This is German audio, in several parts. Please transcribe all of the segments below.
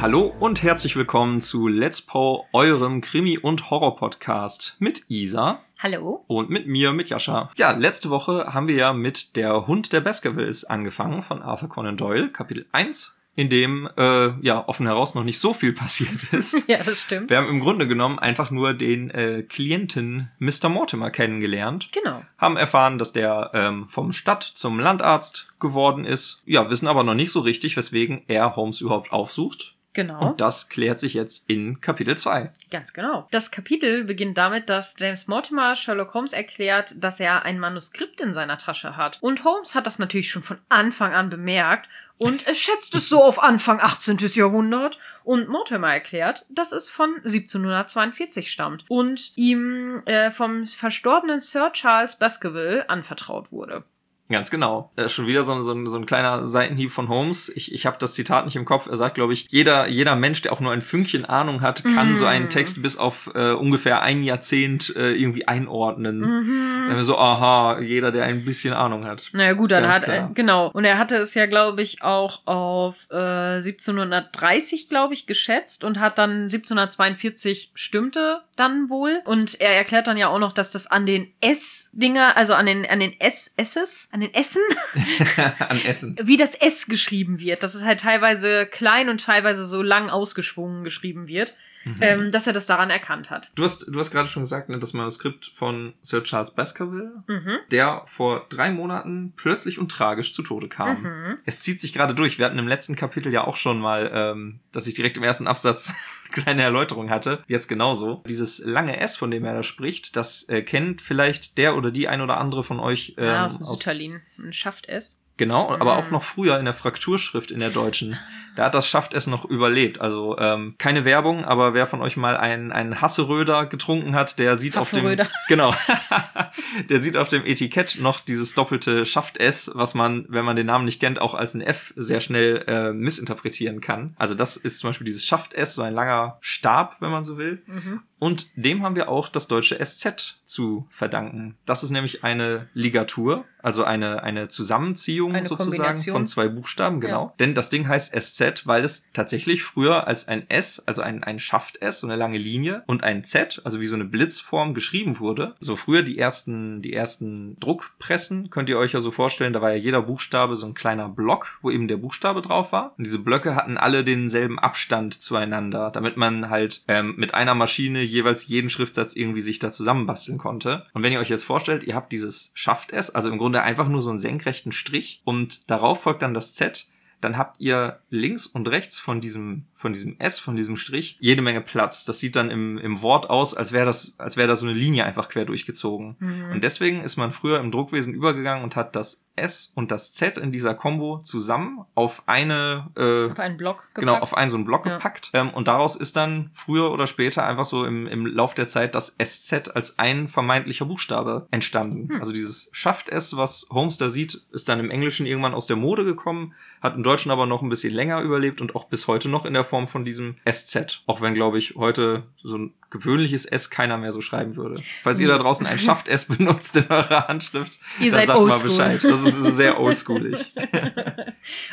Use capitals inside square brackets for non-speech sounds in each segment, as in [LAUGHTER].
Hallo und herzlich willkommen zu Let's Pow, eurem Krimi- und Horror-Podcast mit Isa. Hallo. Und mit mir, mit Jascha. Ja, letzte Woche haben wir ja mit Der Hund der Baskervilles angefangen von Arthur Conan Doyle, Kapitel 1, in dem, äh, ja, offen heraus noch nicht so viel [LAUGHS] passiert ist. ja, das stimmt. Wir haben im Grunde genommen einfach nur den äh, Klienten Mr. Mortimer kennengelernt. Genau. Haben erfahren, dass der ähm, vom Stadt zum Landarzt geworden ist. Ja, wissen aber noch nicht so richtig, weswegen er Holmes überhaupt aufsucht. Genau. Und das klärt sich jetzt in Kapitel 2. Ganz genau. Das Kapitel beginnt damit, dass James Mortimer Sherlock Holmes erklärt, dass er ein Manuskript in seiner Tasche hat. Und Holmes hat das natürlich schon von Anfang an bemerkt und er schätzt es so auf Anfang 18. Jahrhundert. Und Mortimer erklärt, dass es von 1742 stammt und ihm äh, vom verstorbenen Sir Charles Baskerville anvertraut wurde. Ganz genau. Äh, schon wieder so, ein- so, ein- so ein kleiner Seitenhieb von Holmes. Ich, ich habe das Zitat nicht im Kopf. Er sagt, glaube ich, jeder, jeder Mensch, der auch nur ein Fünkchen Ahnung hat, kann Mhm. so einen Text bis auf äh, ungefähr ein Jahrzehnt äh, irgendwie einordnen. Mhm. Wenn wir so, aha, jeder, der ein bisschen Ahnung hat. Naja gut, dann Ganz hat er, genau. Und er hatte es ja, glaube ich, auch auf äh, 1730, glaube ich, geschätzt und hat dann 1742 stimmte dann wohl. Und er erklärt dann ja auch noch, dass das an den S-Dinger, also an den, an den S-Esses, an den Essen, [LAUGHS] An Essen. wie das S geschrieben wird. Dass es halt teilweise klein und teilweise so lang ausgeschwungen geschrieben wird. Mhm. Ähm, dass er das daran erkannt hat. Du hast, du hast gerade schon gesagt, ne, das Manuskript von Sir Charles Baskerville, Mhm. der vor drei Monaten plötzlich und tragisch zu Tode kam. Mhm. Es zieht sich gerade durch. Wir hatten im letzten Kapitel ja auch schon mal, ähm, dass ich direkt im ersten Absatz eine [LAUGHS] kleine Erläuterung hatte. Jetzt genauso. Dieses lange S, von dem er da spricht, das äh, kennt vielleicht der oder die ein oder andere von euch ähm, ja, aus dem aus, Sütterlin. Und schafft es. Genau, aber auch Mhm. noch früher in der Frakturschrift in der deutschen. [LAUGHS] Da hat das Schafft es noch überlebt. Also ähm, keine Werbung, aber wer von euch mal einen, einen Hasseröder getrunken hat, der sieht auf dem [LAUGHS] genau, [LAUGHS] der sieht auf dem Etikett noch dieses doppelte Schafft es, was man, wenn man den Namen nicht kennt, auch als ein F sehr schnell äh, missinterpretieren kann. Also das ist zum Beispiel dieses Schafft es, so ein langer Stab, wenn man so will. Mhm. Und dem haben wir auch das deutsche SZ zu verdanken. Das ist nämlich eine Ligatur, also eine, eine Zusammenziehung Eine sozusagen von zwei Buchstaben, genau. Denn das Ding heißt SZ, weil es tatsächlich früher als ein S, also ein, ein Schaft-S, so eine lange Linie, und ein Z, also wie so eine Blitzform geschrieben wurde. So früher die ersten, die ersten Druckpressen, könnt ihr euch ja so vorstellen, da war ja jeder Buchstabe so ein kleiner Block, wo eben der Buchstabe drauf war. Und diese Blöcke hatten alle denselben Abstand zueinander, damit man halt ähm, mit einer Maschine jeweils jeden Schriftsatz irgendwie sich da zusammenbasteln konnte. Und wenn ihr euch jetzt vorstellt, ihr habt dieses Schafft es, also im Grunde einfach nur so einen senkrechten Strich und darauf folgt dann das Z, dann habt ihr links und rechts von diesem, von diesem S, von diesem Strich, jede Menge Platz. Das sieht dann im, im Wort aus, als wäre das, als wäre da so eine Linie einfach quer durchgezogen. Mhm. Und deswegen ist man früher im Druckwesen übergegangen und hat das S und das Z in dieser Combo zusammen auf eine, äh, Auf einen Block genau, gepackt. auf einen so einen Block Ja. gepackt. Ähm, und daraus ist dann früher oder später einfach so im, im Lauf der Zeit das SZ als ein vermeintlicher Buchstabe entstanden. Hm. Also dieses schafft es, was Holmes da sieht, ist dann im Englischen irgendwann aus der Mode gekommen, hat im Deutschen aber noch ein bisschen länger überlebt und auch bis heute noch in der Form von diesem SZ. Auch wenn, glaube ich, heute so ein gewöhnliches S keiner mehr so schreiben würde. Falls ihr da draußen ein schafft es benutzt in eurer Handschrift, Ihr dann seid sagt mal oldschool. Bescheid. Das ist sehr oldschoolig. [LAUGHS]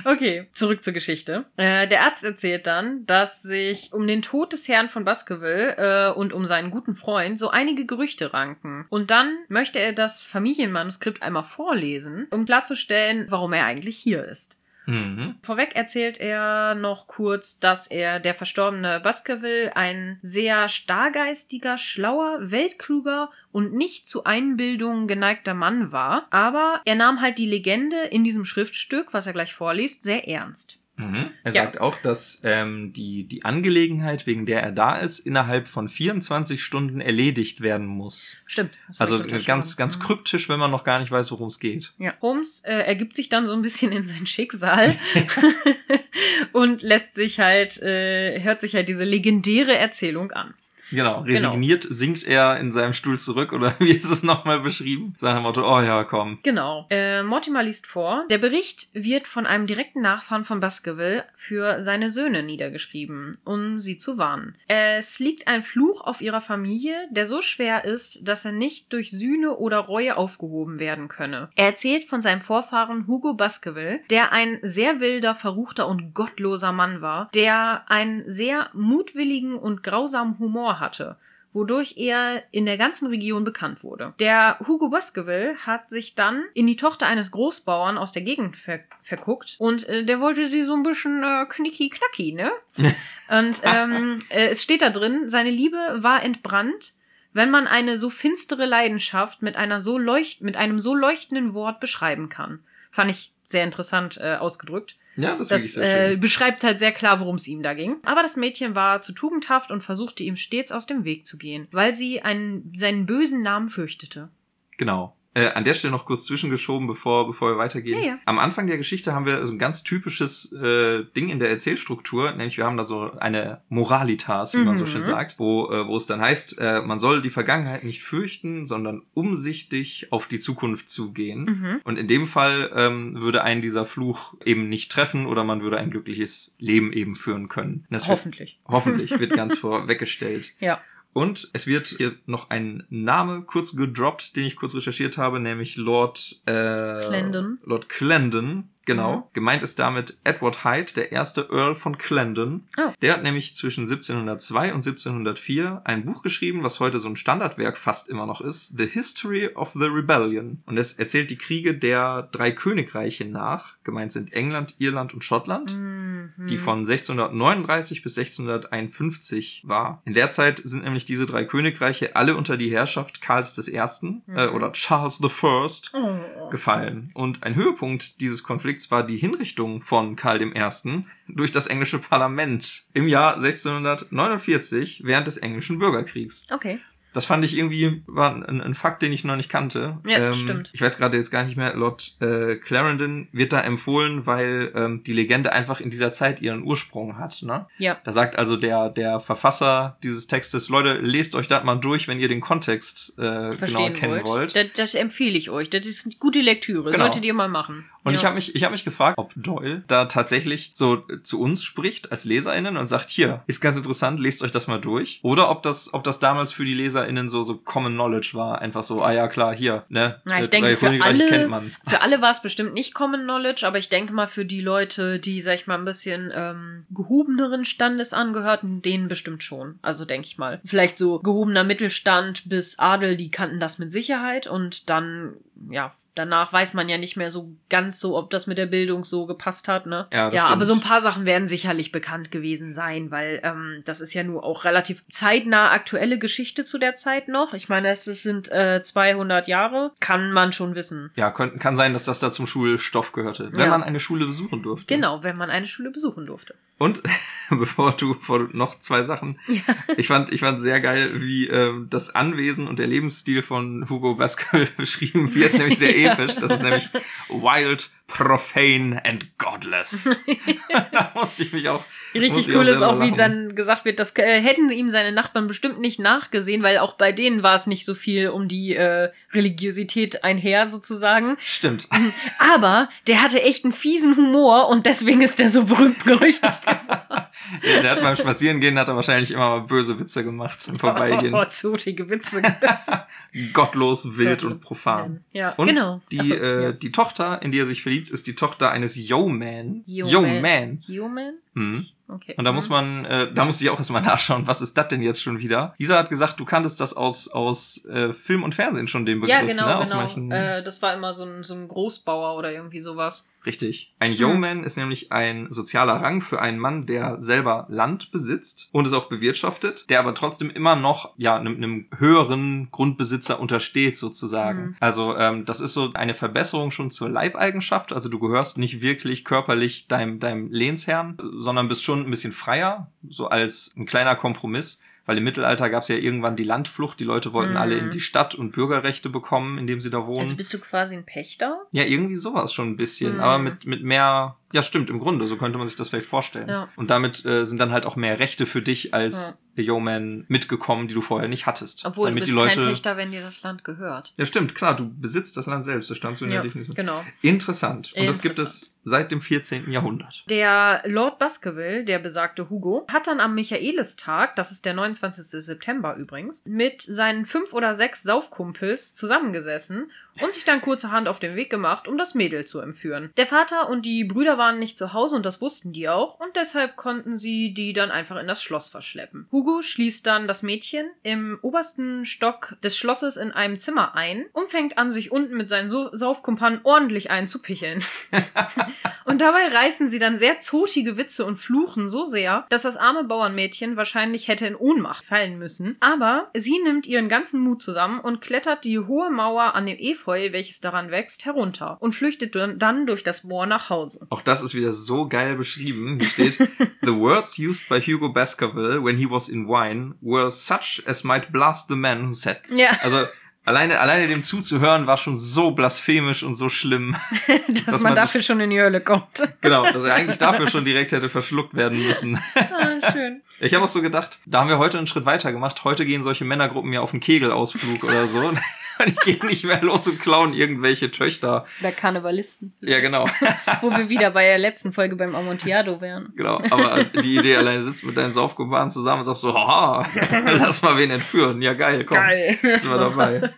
Okay, zurück zur Geschichte. Äh, der Arzt erzählt dann, dass sich um den Tod des Herrn von Baskerville äh, und um seinen guten Freund so einige Gerüchte ranken. Und dann möchte er das Familienmanuskript einmal vorlesen, um klarzustellen, warum er eigentlich hier ist. Mhm. Vorweg erzählt er noch kurz, dass er der verstorbene Baskerville ein sehr starrgeistiger, schlauer, weltkluger und nicht zu Einbildungen geneigter Mann war, aber er nahm halt die Legende in diesem Schriftstück, was er gleich vorliest, sehr ernst. Mhm. Er Ja. sagt auch, dass ähm, die, die Angelegenheit, wegen der er da ist, innerhalb von 24 Stunden erledigt werden muss. Stimmt. Also ganz, ganz Mhm. kryptisch, wenn man noch gar nicht weiß, worum es geht. Ja. Holmes äh, ergibt sich dann so ein bisschen in sein Schicksal [LAUGHS] [LAUGHS] und lässt sich halt, äh, hört sich halt diese legendäre Erzählung an. Genau, resigniert sinkt er in seinem Stuhl zurück oder [LAUGHS] wie ist es nochmal beschrieben? Nach dem Motto, oh ja, komm. Genau. Äh, Mortimer liest vor. Der Bericht wird von einem direkten Nachfahren von Baskerville für seine Söhne niedergeschrieben, um sie zu warnen. Es liegt ein Fluch auf ihrer Familie, der so schwer ist, dass er nicht durch Sühne oder Reue aufgehoben werden könne. Er erzählt von seinem Vorfahren Hugo Baskerville, der ein sehr wilder, verruchter und gottloser Mann war, der einen sehr mutwilligen und grausamen Humor hatte wodurch er in der ganzen Region bekannt wurde. Der Hugo Baskerville hat sich dann in die Tochter eines Großbauern aus der Gegend ver verguckt und äh, der wollte sie so ein bisschen äh, knicki-knacki, ne? [LAUGHS] und ähm, äh, es steht da drin, seine Liebe war entbrannt, wenn man eine so finstere Leidenschaft mit einer so leucht mit einem so leuchtenden Wort beschreiben kann. Fand ich sehr interessant äh, ausgedrückt. Ja, das, Das äh, beschreibt halt sehr klar, worum es ihm da ging. Aber das Mädchen war zu tugendhaft und versuchte ihm stets aus dem Weg zu gehen, weil sie einen, seinen bösen Namen fürchtete. Genau. Äh, an der Stelle noch kurz zwischengeschoben, bevor, bevor wir weitergehen. Ja, ja. Am Anfang der Geschichte haben wir so ein ganz typisches äh, Ding in der Erzählstruktur, nämlich wir haben da so eine Moralitas, wie man so Mhm. schön sagt, wo, äh, wo es dann heißt, äh, man soll die Vergangenheit nicht fürchten, sondern umsichtig auf die Zukunft zugehen. Mhm. Und in dem Fall ähm, würde einen dieser Fluch eben nicht treffen oder man würde ein glückliches Leben eben führen können. Das wird, Hoffentlich. hoffentlich wird [LAUGHS] ganz vorweggestellt. Ja. Und es wird hier noch ein Name kurz gedroppt, den ich kurz recherchiert habe, nämlich Lord äh, Clarendon. Lord Clarendon, genau. Mhm. Gemeint ist damit Edward Hyde, der erste Earl von Clarendon. Oh. Der hat nämlich zwischen 1702 und 1704 ein Buch geschrieben, was heute so ein Standardwerk fast immer noch ist, The History of the Rebellion. Und es erzählt die Kriege der drei Königreiche nach. Gemeint sind England, Irland und Schottland Mhm. die von 1639 bis 1651 war. In der Zeit sind nämlich diese drei Königreiche alle unter die Herrschaft Karls I. Äh, Mhm. oder Charles I. Oh. gefallen. Und ein Höhepunkt dieses Konflikts war die Hinrichtung von Karl I. durch das englische Parlament im Jahr 1649 während des englischen Bürgerkriegs. Okay. Das fand ich irgendwie, war ein, ein Fakt, den ich noch nicht kannte. Ähm, Ja, stimmt. Ich weiß gerade jetzt gar nicht mehr, Lord äh, Clarendon wird da empfohlen, weil ähm, die Legende einfach in dieser Zeit ihren Ursprung hat. Ne? Ja. Da sagt also der, der Verfasser dieses Textes, Leute, lest euch das mal durch, wenn ihr den Kontext äh, genau kennen wollt. wollt. Das, das empfehle ich euch. Das ist eine gute Lektüre. Genau. Solltet ihr mal machen. Und ja. ich habe mich, ich hab mich gefragt, ob Doyle da tatsächlich so äh, zu uns spricht als LeserInnen und sagt, hier, ist ganz interessant, lest euch das mal durch. Oder ob das, ob das damals für die LeserInnen so, so Common Knowledge war. Einfach so, ah ja, klar, hier, ne? Na, ich äh, denke, für alle- kennt man. Für alle [LAUGHS] war es bestimmt nicht Common Knowledge, aber ich denke mal für die Leute, die, sag ich mal, ein bisschen ähm, gehobeneren Standes angehörten, denen bestimmt schon. Also denke ich mal. Vielleicht so gehobener Mittelstand bis Adel, die kannten das mit Sicherheit und dann, ja, danach weiß man ja nicht mehr so ganz so, ob das mit der Bildung so gepasst hat, ne? Ja, ja aber so ein paar Sachen werden sicherlich bekannt gewesen sein, weil ähm, das ist ja nur auch relativ zeitnah aktuelle Geschichte zu der Zeit noch. Ich meine, es sind äh, 200 Jahre, kann man schon wissen. Ja, kann, kann sein, dass das da zum Schulstoff gehörte, wenn Ja. man eine Schule besuchen durfte. Genau, wenn man eine Schule besuchen durfte. Und [LAUGHS] bevor du, bevor du noch zwei Sachen. [LAUGHS] Ich fand, ich fand sehr geil, wie ähm, das Anwesen und der Lebensstil von Hugo Baskerville [LAUGHS] beschrieben wird, nämlich sehr Ja. episch. Das ist nämlich wild, profane and godless. [LAUGHS] da musste ich mich auch. Richtig ich cool ist auch, wie dann gesagt wird, das äh, hätten ihm seine Nachbarn bestimmt nicht nachgesehen, weil auch bei denen war es nicht so viel um die äh, Religiosität einher sozusagen. Stimmt. [LAUGHS] Aber der hatte echt einen fiesen Humor und deswegen ist der so berühmt gerüchtet. [LAUGHS] der, der hat beim Spazierengehen hat er wahrscheinlich immer mal böse Witze gemacht im Vorbeigehen. Oh, zotige Witze. Gottlos, wild und profan. Ja, Und genau. die, Ach so, äh, ja. die Tochter, in die er sich verliebt, ist die Tochter eines Yo-Man. Yo Yo-Man. Man. Yo-Man? Mhm. Okay. Und da Mhm. muss man, äh, da muss ich auch erstmal [LAUGHS] nachschauen, was ist das denn jetzt schon wieder? Lisa hat gesagt, du kanntest das aus, aus äh, Film und Fernsehen schon, den Begriff, Ja, genau, ne? Aus genau. manchen, Äh, das war immer so ein, so ein Großbauer oder irgendwie sowas. Richtig. Ein. Yeoman ist nämlich ein sozialer Rang für einen Mann, der selber Land besitzt und es auch bewirtschaftet, der aber trotzdem immer noch, ja, einem, einem höheren Grundbesitzer untersteht sozusagen. Mhm. Also ähm, das ist so eine Verbesserung schon zur Leibeigenschaft. Also du gehörst nicht wirklich körperlich deinem, deinem Lehnsherrn, sondern bist schon ein bisschen freier, so als ein kleiner Kompromiss. Weil im Mittelalter gab es ja irgendwann die Landflucht, die Leute wollten Mhm. alle in die Stadt und Bürgerrechte bekommen, indem sie da wohnen. Also bist du quasi ein Pächter? Ja, irgendwie sowas schon ein bisschen, Mhm. aber mit, mit mehr Ja, stimmt, im Grunde, so könnte man sich das vielleicht vorstellen. Ja. Und damit äh, sind dann halt auch mehr Rechte für dich als Yeoman mitgekommen, die du vorher nicht hattest. Obwohl damit du bist die Leute. kein Pächter, wenn dir das Land gehört. ja, stimmt, klar, du besitzt das Land selbst, das stand so in der Definition. genau. Interessant. Und das gibt Interessant. es seit dem 14. Jahrhundert. Der Lord Baskerville, der besagte Hugo, hat dann am Michaelistag, das ist der 29. September übrigens, mit seinen fünf oder sechs Saufkumpels zusammengesessen und sich dann kurzerhand auf den Weg gemacht, um das Mädel zu entführen. Der Vater und die Brüder waren nicht zu Hause und das wussten die auch und deshalb konnten sie die dann einfach in das Schloss verschleppen. Hugo schließt dann das Mädchen im obersten Stock des Schlosses in einem Zimmer ein und fängt an, sich unten mit seinen so Saufkumpanen ordentlich einzupicheln. [LAUGHS] Und dabei reißen sie dann sehr zotige Witze und fluchen so sehr, dass das arme Bauernmädchen wahrscheinlich hätte in Ohnmacht fallen müssen. Aber sie nimmt ihren ganzen Mut zusammen und klettert die hohe Mauer an dem Efeu, welches daran wächst, herunter und flüchtet dann- durch das Moor nach Hause. Auch das ist wieder so geil beschrieben. Hier steht, [LAUGHS] The words used by Hugo Baskerville when he was in wine were such as might blast the man who said. Ja, Also, alleine, alleine dem zuzuhören war schon so blasphemisch und so schlimm. [LAUGHS] dass, dass man man dafür schon in die Hölle kommt. Genau, dass er eigentlich dafür schon direkt hätte verschluckt werden müssen. ah, schön. [LAUGHS] Ich habe auch so gedacht, da haben wir heute einen Schritt weiter gemacht. Heute gehen solche Männergruppen ja auf einen Kegelausflug oder so. Die gehen nicht mehr los und klauen irgendwelche Töchter. Der Karnevalisten. Ja, genau. [LAUGHS] Wo wir wieder bei der letzten Folge beim Amontillado wären. Genau. Aber die Idee alleine sitzt mit deinen Saufkumpanen zusammen und sagst so, haha, [LAUGHS] lass mal wen entführen. Ja, geil, komm. Geil. Sind wir dabei. [LAUGHS]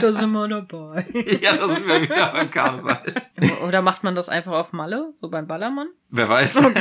Da sind wir dabei. Ja, da sind wir wieder beim Karneval. Oder macht man das einfach auf Malle, so beim Ballermann? Wer weiß. Oh Gott.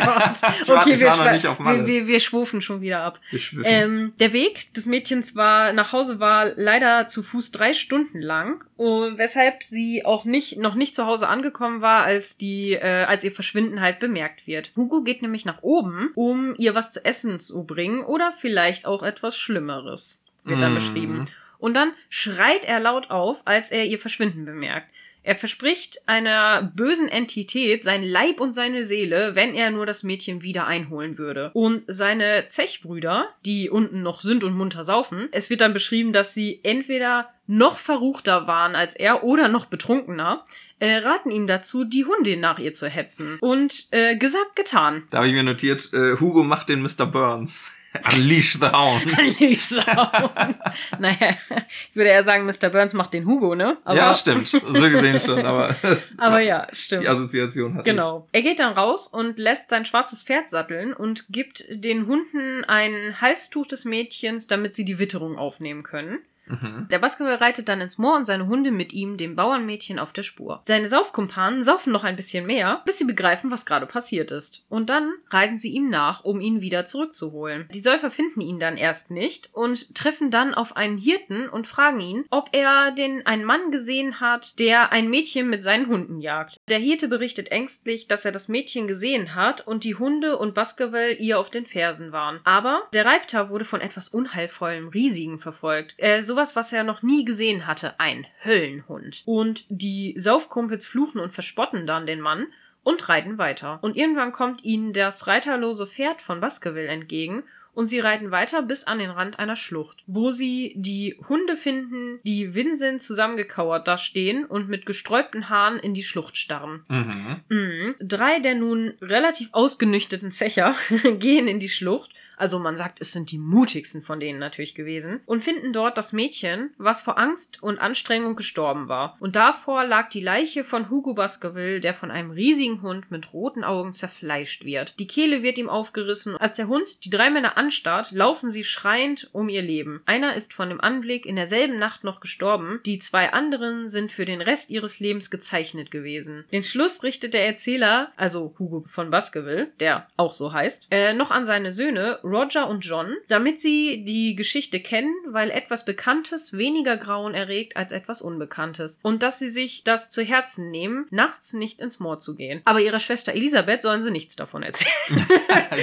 Ich war, ich wir, noch nicht auf Malle. wir, wir, wir schwufen schon wieder ab. Wir. Ähm, der Weg des Mädchens war nach Hause war leider zu Fuß drei Stunden lang, und weshalb sie auch nicht noch nicht zu Hause angekommen war, als die äh, als ihr Verschwinden halt bemerkt wird. Hugo geht nämlich nach oben, um ihr was zu essen zu bringen oder vielleicht auch etwas Schlimmeres wird dann Mm. beschrieben. Und dann schreit er laut auf, als er ihr Verschwinden bemerkt. Er verspricht einer bösen Entität sein Leib und seine Seele, wenn er nur das Mädchen wieder einholen würde. Und seine Zechbrüder, die unten noch sind und munter saufen, es wird dann beschrieben, dass sie entweder noch verruchter waren als er oder noch betrunkener, äh, raten ihm dazu, die Hunde nach ihr zu hetzen. Und äh, gesagt, getan. Da habe ich mir notiert, äh, Hugo macht den Mr. Burns. Unleash the Hound. [LAUGHS] Ich sag. naja, ich würde eher sagen, Mr. Burns macht den Hugo, ne? Aber, ja, stimmt. So gesehen schon, aber [LAUGHS] das Aber ja, stimmt. die Assoziation hat. Genau. Er geht dann raus und lässt sein schwarzes Pferd satteln und gibt den Hunden ein Halstuch des Mädchens, damit sie die Witterung aufnehmen können. Mhm. Der Baskerville reitet dann ins Moor und seine Hunde mit ihm dem Bauernmädchen auf der Spur. Seine Saufkumpanen saufen noch ein bisschen mehr, bis sie begreifen, was gerade passiert ist. Und dann reiten sie ihm nach, um ihn wieder zurückzuholen. Die Säufer finden ihn dann erst nicht und treffen dann auf einen Hirten und fragen ihn, ob er den einen Mann gesehen hat, der ein Mädchen mit seinen Hunden jagt. Der Hirte berichtet ängstlich, dass er das Mädchen gesehen hat und die Hunde und Baskerville ihr auf den Fersen waren. Aber der Reiter wurde von etwas unheilvollem, riesigen verfolgt. Äh, sowas, was er noch nie gesehen hatte. Ein Höllenhund. Und die Saufkumpels fluchen und verspotten dann den Mann und reiten weiter. Und irgendwann kommt ihnen das reiterlose Pferd von Baskerville entgegen und sie reiten weiter bis an den Rand einer Schlucht, wo sie die Hunde finden, die winselnd zusammengekauert da stehen und mit gesträubten Haaren in die Schlucht starren. Mhm. Mhm. Drei der nun relativ ausgenüchterten Zecher [LAUGHS] gehen in die Schlucht. Also man sagt, es sind die mutigsten von denen natürlich gewesen. Und finden dort das Mädchen, was vor Angst und Anstrengung gestorben war. Und davor lag die Leiche von Hugo Baskerville, der von einem riesigen Hund mit roten Augen zerfleischt wird. Die Kehle wird ihm aufgerissen. Als der Hund die drei Männer anstarrt, laufen sie schreiend um ihr Leben. Einer ist von dem Anblick in derselben Nacht noch gestorben. Die zwei anderen sind für den Rest ihres Lebens gezeichnet gewesen. Den Schluss richtet der Erzähler, also Hugo von Baskerville, der auch so heißt, äh, noch an seine Söhne Roger und John, damit sie die Geschichte kennen, weil etwas Bekanntes weniger Grauen erregt als etwas Unbekanntes. Und dass sie sich das zu Herzen nehmen, nachts nicht ins Moor zu gehen. Aber ihrer Schwester Elisabeth sollen sie nichts davon erzählen. [LAUGHS]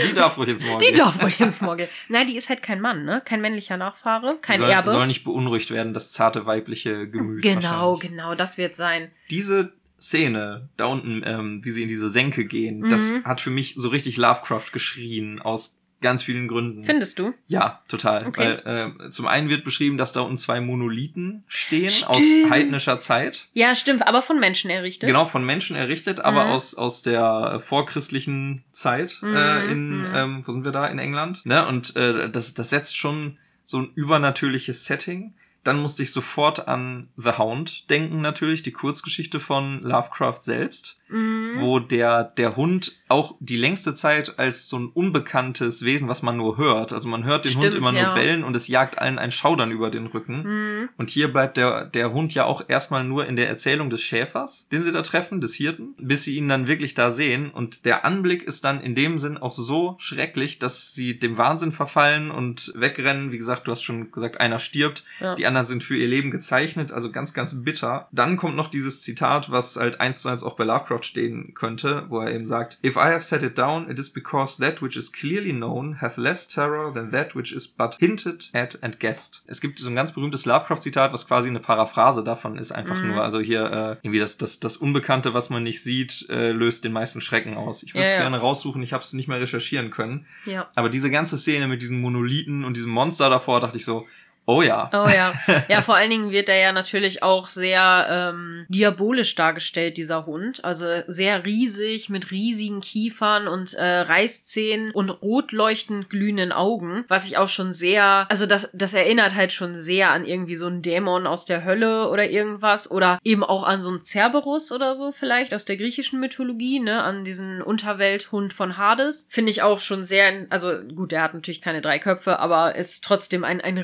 Die darf ruhig ins Morgen. Die gehen. darf ruhig ins Moor gehen. Nein, die ist halt kein Mann, ne? Kein männlicher Nachfahre, kein soll, Erbe. Soll nicht beunruhigt werden, das zarte weibliche Gemüt. genau, genau, das wird sein. Diese Szene da unten, ähm, wie sie in diese Senke gehen, das Mhm. hat für mich so richtig Lovecraft geschrien aus ganz vielen Gründen. Findest du? Ja, total. Okay. Weil äh, zum einen wird beschrieben, dass da unten zwei Monolithen stehen Stimmt. aus heidnischer Zeit. Ja, stimmt, aber von Menschen errichtet. Genau, von Menschen errichtet, aber Mhm. aus, aus der vorchristlichen Zeit äh, Mhm, in, mhm. ähm, wo sind wir da, in England. Ne? Und äh, das, das setzt schon so ein übernatürliches Setting. Dann musste ich sofort an The Hound denken, natürlich, die Kurzgeschichte von Lovecraft selbst, Mhm. wo der, der Hund auch die längste Zeit als so ein unbekanntes Wesen, was man nur hört. Also man hört den Hund Stimmt, immer nur ja. bellen und es jagt allen ein Schaudern über den Rücken. Mhm. Und hier bleibt der, der Hund ja auch erstmal nur in der Erzählung des Schäfers, den sie da treffen, des Hirten, bis sie ihn dann wirklich da sehen. Und der Anblick ist dann in dem Sinn auch so schrecklich, dass sie dem Wahnsinn verfallen und wegrennen. Wie gesagt, du hast schon gesagt, einer stirbt, Ja. die anderen sind für ihr Leben gezeichnet, also ganz, ganz bitter. Dann kommt noch dieses Zitat, was halt eins zu eins auch bei Lovecraft stehen könnte, wo er eben sagt, If I have set it down, it is because that which is clearly known have less terror than that which is but hinted at and guessed. Es gibt so ein ganz berühmtes Lovecraft-Zitat, was quasi eine Paraphrase davon ist, einfach Mhm. nur, also hier äh, irgendwie das, das, das Unbekannte, was man nicht sieht, äh, löst den meisten Schrecken aus. Ich würde es ja. gerne raussuchen, ich habe es nicht mehr recherchieren können. ja. Aber diese ganze Szene mit diesen Monolithen und diesem Monster davor, dachte ich so, oh ja. Oh ja. Ja, [LAUGHS] vor allen Dingen wird er ja natürlich auch sehr ähm, diabolisch dargestellt, dieser Hund. Also sehr riesig, mit riesigen Kiefern und äh, Reißzähnen und rot leuchtend glühenden Augen. Was ich auch schon sehr, also das, das erinnert halt schon sehr an irgendwie so einen Dämon aus der Hölle oder irgendwas. Oder eben auch an so einen Cerberus oder so vielleicht aus der griechischen Mythologie, ne? An diesen Unterwelthund von Hades. Finde ich auch schon sehr, also gut, der hat natürlich keine drei Köpfe, aber ist trotzdem ein, ein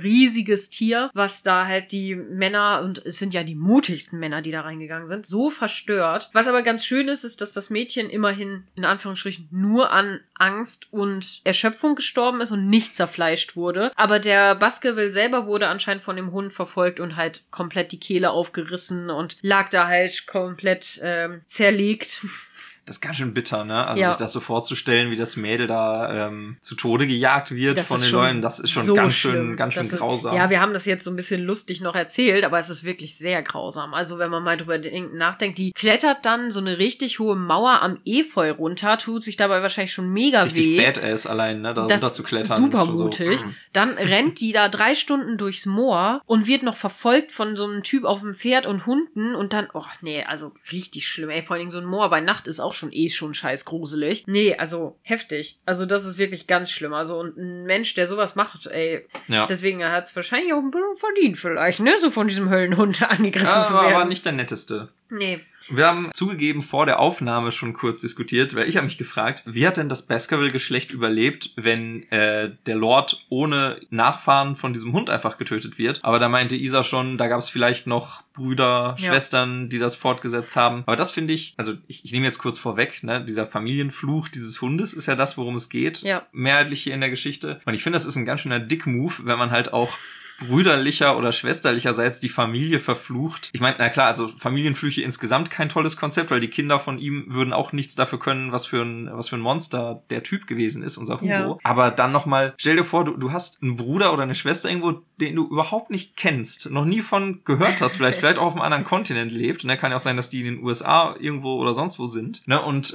riesiges Tier, was da halt die Männer, und es sind ja die mutigsten Männer, die da reingegangen sind, so verstört. Was aber ganz schön ist, ist, dass das Mädchen immerhin in Anführungsstrichen nur an Angst und Erschöpfung gestorben ist und nicht zerfleischt wurde. Aber der Baskerville selber wurde anscheinend von dem Hund verfolgt und halt komplett die Kehle aufgerissen und lag da halt komplett ähm, zerlegt. [LAUGHS] Das ist ganz schön bitter, ne? Also Ja. sich das so vorzustellen, wie das Mädel da ähm, zu Tode gejagt wird Das von den Leuten, das ist schon so ganz schön, schlimm. ganz schön Das ist- grausam. Ja, wir haben das jetzt so ein bisschen lustig noch erzählt, aber es ist wirklich sehr grausam. Also wenn man mal drüber denk- nachdenkt, die klettert dann so eine richtig hohe Mauer am Efeu runter, tut sich dabei wahrscheinlich schon mega das ist richtig weh. badass allein, ne? Da Das runter zu klettern. super mutig. So, mm. Dann rennt die da drei Stunden durchs Moor und wird noch verfolgt von so einem Typ auf dem Pferd und Hunden und dann, oh nee, also richtig schlimm. Ey, vor allen Dingen so ein Moor bei Nacht ist auch schon eh schon scheiß gruselig. Nee, also heftig. Also das ist wirklich ganz schlimm. Also und ein Mensch, der sowas macht, ey, ja. deswegen hat es wahrscheinlich auch ein bisschen verdient vielleicht, ne, so von diesem Höllenhund [LAUGHS] angegriffen Ja, zu war werden. aber nicht der netteste. Nee. Wir haben zugegeben vor der Aufnahme schon kurz diskutiert, weil ich habe mich gefragt, wie hat denn das Baskerville-Geschlecht überlebt, wenn äh, der Lord ohne Nachfahren von diesem Hund einfach getötet wird? Aber da meinte Isa schon, da gab es vielleicht noch Brüder, Ja. Schwestern, die das fortgesetzt haben. Aber das finde ich, also ich, ich nehme jetzt kurz vorweg, ne, dieser Familienfluch dieses Hundes ist ja das, worum es geht. Ja. Mehrheitlich hier in der Geschichte. Und ich finde, das ist ein ganz schöner Dick-Move, wenn man halt auch brüderlicher oder schwesterlicherseits die Familie verflucht. Ich meine, na klar, also Familienflüche insgesamt kein tolles Konzept, weil die Kinder von ihm würden auch nichts dafür können, was für ein, was für ein Monster der Typ gewesen ist, unser Hugo. Ja. Aber dann nochmal, stell dir vor, du, du hast einen Bruder oder eine Schwester irgendwo, den du überhaupt nicht kennst, noch nie von gehört hast, vielleicht, [LAUGHS] vielleicht auch auf einem anderen Kontinent lebt. Und da kann ja auch sein, dass die in den USA irgendwo oder sonst wo sind. Ne? Und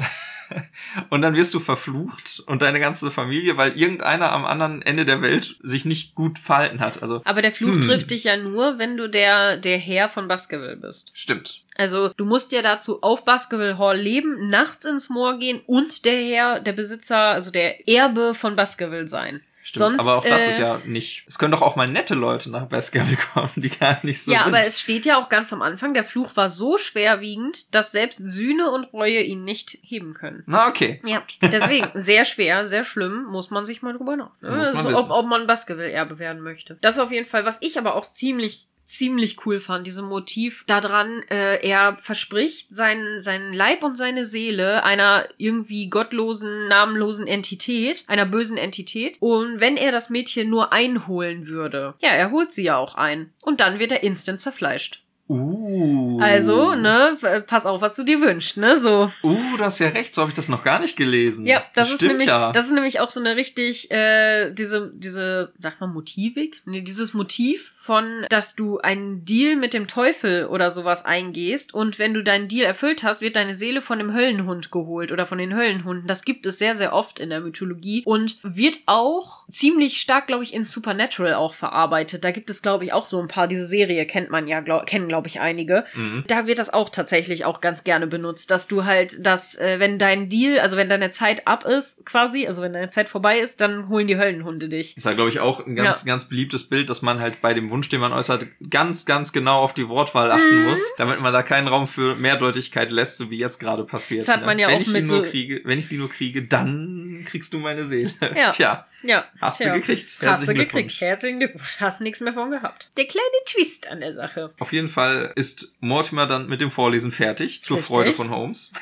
[LAUGHS] und dann wirst du verflucht und deine ganze Familie, weil irgendeiner am anderen Ende der Welt sich nicht gut verhalten hat. Also Aber der Fluch Hm. trifft dich ja nur, wenn du der, der Herr von Baskerville bist. stimmt. Also du musst ja dazu auf Baskerville Hall leben, nachts ins Moor gehen und der Herr, der Besitzer, also der Erbe von Baskerville sein. Stimmt, Sonst, aber auch das äh, ist ja nicht. Es können doch auch mal nette Leute nach Baskerville [LAUGHS] kommen, die gar nicht so ja, sind. aber es steht ja auch ganz am Anfang, der Fluch war so schwerwiegend, dass selbst Sühne und Reue ihn nicht heben können. Na, okay. Ja, deswegen sehr schwer, sehr schlimm, muss man sich mal drüber nach. Muss man Also, ob, ob man Baskerville-Erbe werden möchte. Das ist auf jeden Fall, was ich aber auch ziemlich ziemlich cool fand, diesem Motiv daran, äh, er verspricht seinen, seinen Leib und seine Seele einer irgendwie gottlosen, namenlosen Entität, einer bösen Entität. Und wenn er das Mädchen nur einholen würde, ja, er holt sie ja auch ein. Und dann wird er instant zerfleischt. Uh. Also, ne, pass auf, was du dir wünschst, ne, so. Uh, du hast ja recht, so habe ich das noch gar nicht gelesen. Ja, das, ist stimmt nämlich, ja. das ist nämlich auch so eine richtig, äh, diese, diese, sag mal, Motivik? Nee, dieses Motiv von, dass du einen Deal mit dem Teufel oder sowas eingehst und wenn du deinen Deal erfüllt hast, wird deine Seele von dem Höllenhund geholt oder von den Höllenhunden. Das gibt es sehr, sehr oft in der Mythologie und wird auch ziemlich stark, glaube ich, in Supernatural auch verarbeitet. Da gibt es, glaube ich, auch so ein paar. Diese Serie kennt man ja, glaub, kennen, glaube ich, einige. Mhm. Da wird das auch tatsächlich auch ganz gerne benutzt, dass du halt, dass, äh, wenn dein Deal, also wenn deine Zeit ab ist, quasi, also wenn deine Zeit vorbei ist, dann holen die Höllenhunde dich. Ist ja, glaube ich, auch ein ganz, ganz beliebtes Bild, dass man halt bei dem Wunsch, den man äußert, ganz, ganz genau auf die Wortwahl achten Mhm. muss, damit man da keinen Raum für Mehrdeutigkeit lässt, so wie jetzt gerade passiert. Das hat man ja wenn auch ich mit so- kriege, Wenn ich sie nur kriege, dann kriegst du meine Seele. Ja. [LAUGHS] Tja, Ja. hast Tja. du gekriegt. Hast du Herzlichen gekriegt. Herzlichen Glückwunsch. Hast nichts mehr von gehabt. Der kleine Twist an der Sache. Auf jeden Fall ist Mortimer dann mit dem Vorlesen fertig, zur Richtig. Freude von Holmes.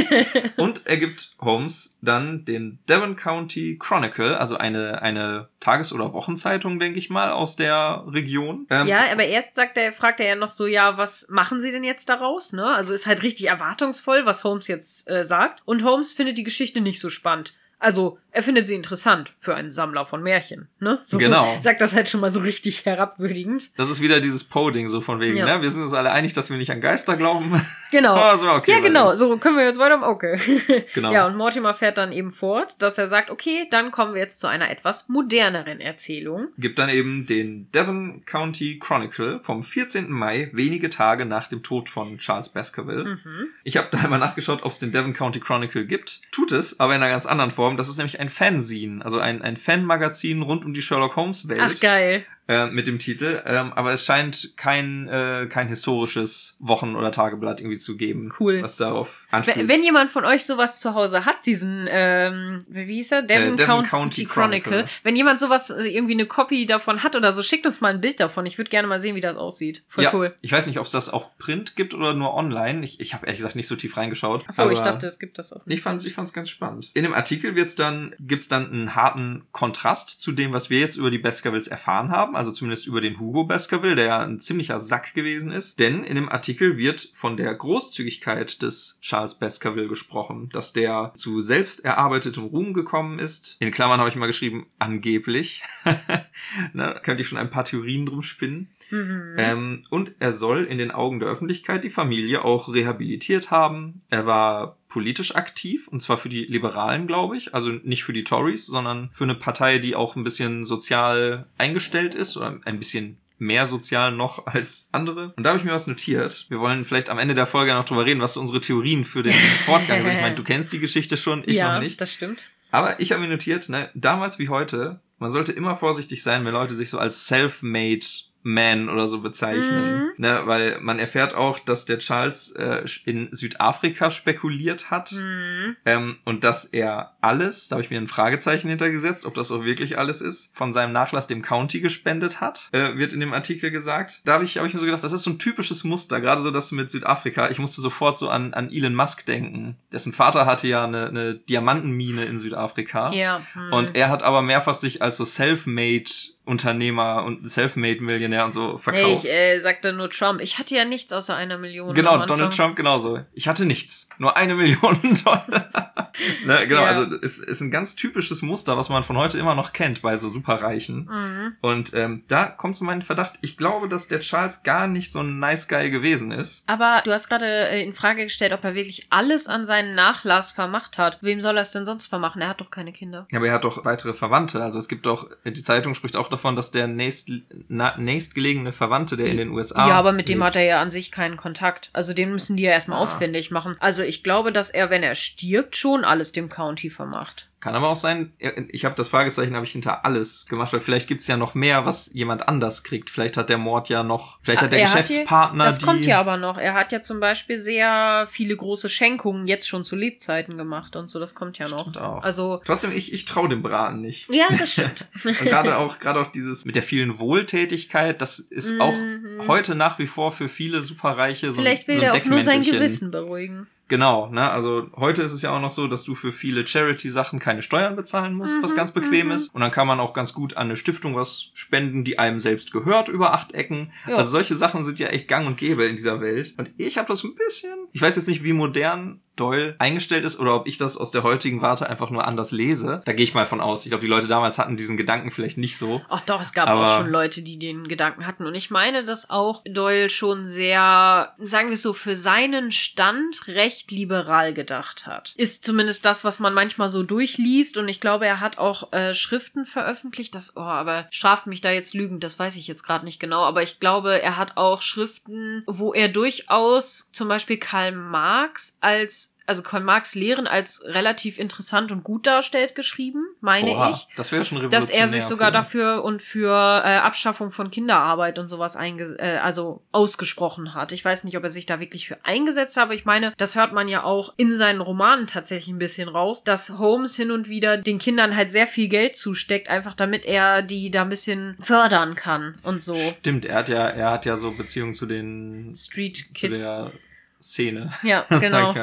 [LAUGHS] Und er gibt Holmes dann den Devon County Chronicle, also eine, eine Tages- oder Wochenzeitung, denke ich mal, aus der Region. Ähm, Ja, aber erst sagt er, fragt er ja noch so, ja, was machen sie denn jetzt daraus, ne? Also ist halt richtig erwartungsvoll, was Holmes jetzt äh, sagt. Und Holmes findet die Geschichte nicht so spannend. Also, er findet sie interessant für einen Sammler von Märchen, ne? So, Genau. Sagt das halt schon mal so richtig herabwürdigend. Das ist wieder dieses Poe-Ding, so von wegen, Ja. ne? Wir sind uns alle einig, dass wir nicht an Geister glauben. [LAUGHS] Genau. Ah, so, okay, ja, genau. So, können wir jetzt weiter? Okay. [LAUGHS] Genau. Ja, und Mortimer fährt dann eben fort, dass er sagt, okay, dann kommen wir jetzt zu einer etwas moderneren Erzählung. Gibt dann eben den Devon County Chronicle vom 14. Mai, wenige Tage nach dem Tod von Charles Baskerville. Mhm. Ich habe da einmal nachgeschaut, ob es den Devon County Chronicle gibt. Tut es, aber in einer ganz anderen Form. Das ist nämlich ein Fanzine, also ein, ein Fanmagazin rund um die Sherlock Holmes Welt. Ach, geil. Äh, mit dem Titel. Ähm, aber es scheint kein, äh, kein historisches Wochen- oder Tageblatt irgendwie zu geben, Cool. was darauf anspielt. wenn jemand von euch sowas zu Hause hat, diesen, ähm, wie hieß er? Devon, Äh, Devon County, County Chronicle. Chronicle. Wenn jemand sowas, äh, irgendwie eine Copy davon hat oder so, schickt uns mal ein Bild davon. Ich würde gerne mal sehen, wie das aussieht. Voll ja, cool. Ich weiß nicht, ob es das auch Print gibt oder nur online. Ich, ich habe ehrlich gesagt nicht so tief reingeschaut. Achso, ich dachte, es gibt das auch. Ich fand's, ich fand's ganz spannend. In dem Artikel wird's dann, gibt's dann einen harten Kontrast zu dem, was wir jetzt über die Baskervilles erfahren haben, also zumindest über den Hugo Baskerville, der ja ein ziemlicher Sack gewesen ist. Denn in dem Artikel wird von der Großzügigkeit des Charles Baskerville gesprochen, dass der zu selbst erarbeitetem Ruhm gekommen ist. In Klammern habe ich mal geschrieben, angeblich. [LAUGHS] ne, da könnte ich schon ein paar Theorien drum spinnen. Mhm. Ähm, und er soll in den Augen der Öffentlichkeit die Familie auch rehabilitiert haben. Er war politisch aktiv, und zwar für die Liberalen, glaube ich. Also nicht für die Tories, sondern für eine Partei, die auch ein bisschen sozial eingestellt ist oder ein bisschen mehr sozial noch als andere. Und da habe ich mir was notiert. Wir wollen vielleicht am Ende der Folge noch drüber reden, was so unsere Theorien für den [LAUGHS] Fortgang sind. Ich meine, du kennst die Geschichte schon, ich ja, noch nicht. das stimmt. Aber ich habe mir notiert, ne, damals wie heute, man sollte immer vorsichtig sein, wenn Leute sich so als self-made Man oder so bezeichnen. Mhm. Ne, weil man erfährt auch, dass der Charles äh, in Südafrika spekuliert hat Mhm. ähm, und dass er alles, da habe ich mir ein Fragezeichen hintergesetzt, ob das auch wirklich alles ist, von seinem Nachlass dem County gespendet hat, äh, wird in dem Artikel gesagt. Da habe ich, hab ich mir so gedacht, das ist so ein typisches Muster, gerade so das mit Südafrika. Ich musste sofort so an, an Elon Musk denken. Dessen Vater hatte ja eine, eine Diamantenmine in Südafrika. Ja. mhm. Und er hat aber mehrfach sich als so self-made Unternehmer und self-made Millionär und so Nee, verkauft. ich äh, sagte nur Trump. Ich hatte ja nichts außer einer Million. Genau. Donald Trump genauso. Ich hatte nichts. Nur eine Million [LAUGHS] Dollar. ne, genau, Ja. also es ist ein ganz typisches Muster, was man von heute immer noch kennt bei so Superreichen. Mhm. Und ähm, da kommt zu meinem Verdacht, ich glaube, dass der Charles gar nicht so ein nice guy gewesen ist. Aber du hast gerade äh, in Frage gestellt, ob er wirklich alles an seinen Nachlass vermacht hat. Wem soll er es denn sonst vermachen? Er hat doch keine Kinder. Aber er hat doch weitere Verwandte. Also es gibt doch, die Zeitung spricht auch davon, dass der nächst, na, nächstgelegene Verwandte, der in den USA. ja, aber mit dem lebt. hat er ja an sich keinen Kontakt. Also den müssen die ja erstmal Ah. ausfindig machen. Also ich glaube, dass er, wenn er stirbt, schon alles dem County vermacht. Kann aber auch sein, ich habe das Fragezeichen habe ich hinter alles gemacht, weil vielleicht gibt's ja noch mehr, was jemand anders kriegt. Vielleicht hat der Mord ja noch, vielleicht hat der Ah, Er hat hier- Geschäftspartner Das kommt ja aber noch. Er hat ja zum Beispiel sehr viele große Schenkungen jetzt schon zu Lebzeiten gemacht und so. Das kommt ja noch. Stimmt auch. Also Trotzdem, ich, ich traue dem Braten nicht. ja, das stimmt. [LAUGHS] Und gerade auch, gerade auch dieses mit der vielen Wohltätigkeit, das ist auch Mhm. heute nach wie vor für viele Superreiche so Vielleicht will so er auch nur sein. Gewissen beruhigen. Genau, ne? Also heute ist es ja auch noch so, dass du für viele Charity-Sachen keine Steuern bezahlen musst, was Mhm, ganz bequem mhm. ist. Und dann kann man auch ganz gut an eine Stiftung was spenden, die einem selbst gehört, über acht Ecken. Ja. Also solche Sachen sind ja echt gang und gäbe in dieser Welt. Und ich habe das ein bisschen, ich weiß jetzt nicht, wie modern Doyle eingestellt ist oder ob ich das aus der heutigen Warte einfach nur anders lese. Da gehe ich mal von aus. Ich glaube, die Leute damals hatten diesen Gedanken vielleicht nicht so. Ach doch, es gab Aber- auch schon Leute, die den Gedanken hatten. Und ich meine, dass auch Doyle schon sehr, sagen wir es so, für seinen Stand recht liberal gedacht hat. Ist zumindest das, was man manchmal so durchliest. Und ich glaube, er hat auch äh, Schriften veröffentlicht. Das, oh, aber straft mich da jetzt lügend, das weiß ich jetzt gerade nicht genau. Aber ich glaube, er hat auch Schriften, wo er durchaus zum Beispiel Karl Marx als also Karl Marx Lehren als relativ interessant und gut darstellt, geschrieben, meine Oha, ich das wäre schon dass er sich sogar für- dafür und für äh, Abschaffung von Kinderarbeit und sowas einge äh, also ausgesprochen hat. Ich weiß nicht, ob er sich da wirklich für eingesetzt hat, aber ich meine, das hört man ja auch in seinen Romanen tatsächlich ein bisschen raus, dass Holmes hin und wieder den Kindern halt sehr viel Geld zusteckt, einfach damit er die da ein bisschen fördern kann und so. Stimmt, er hat ja, er hat ja so Beziehungen zu den Street zu Kids. der Szene. Ja, [LAUGHS] genau.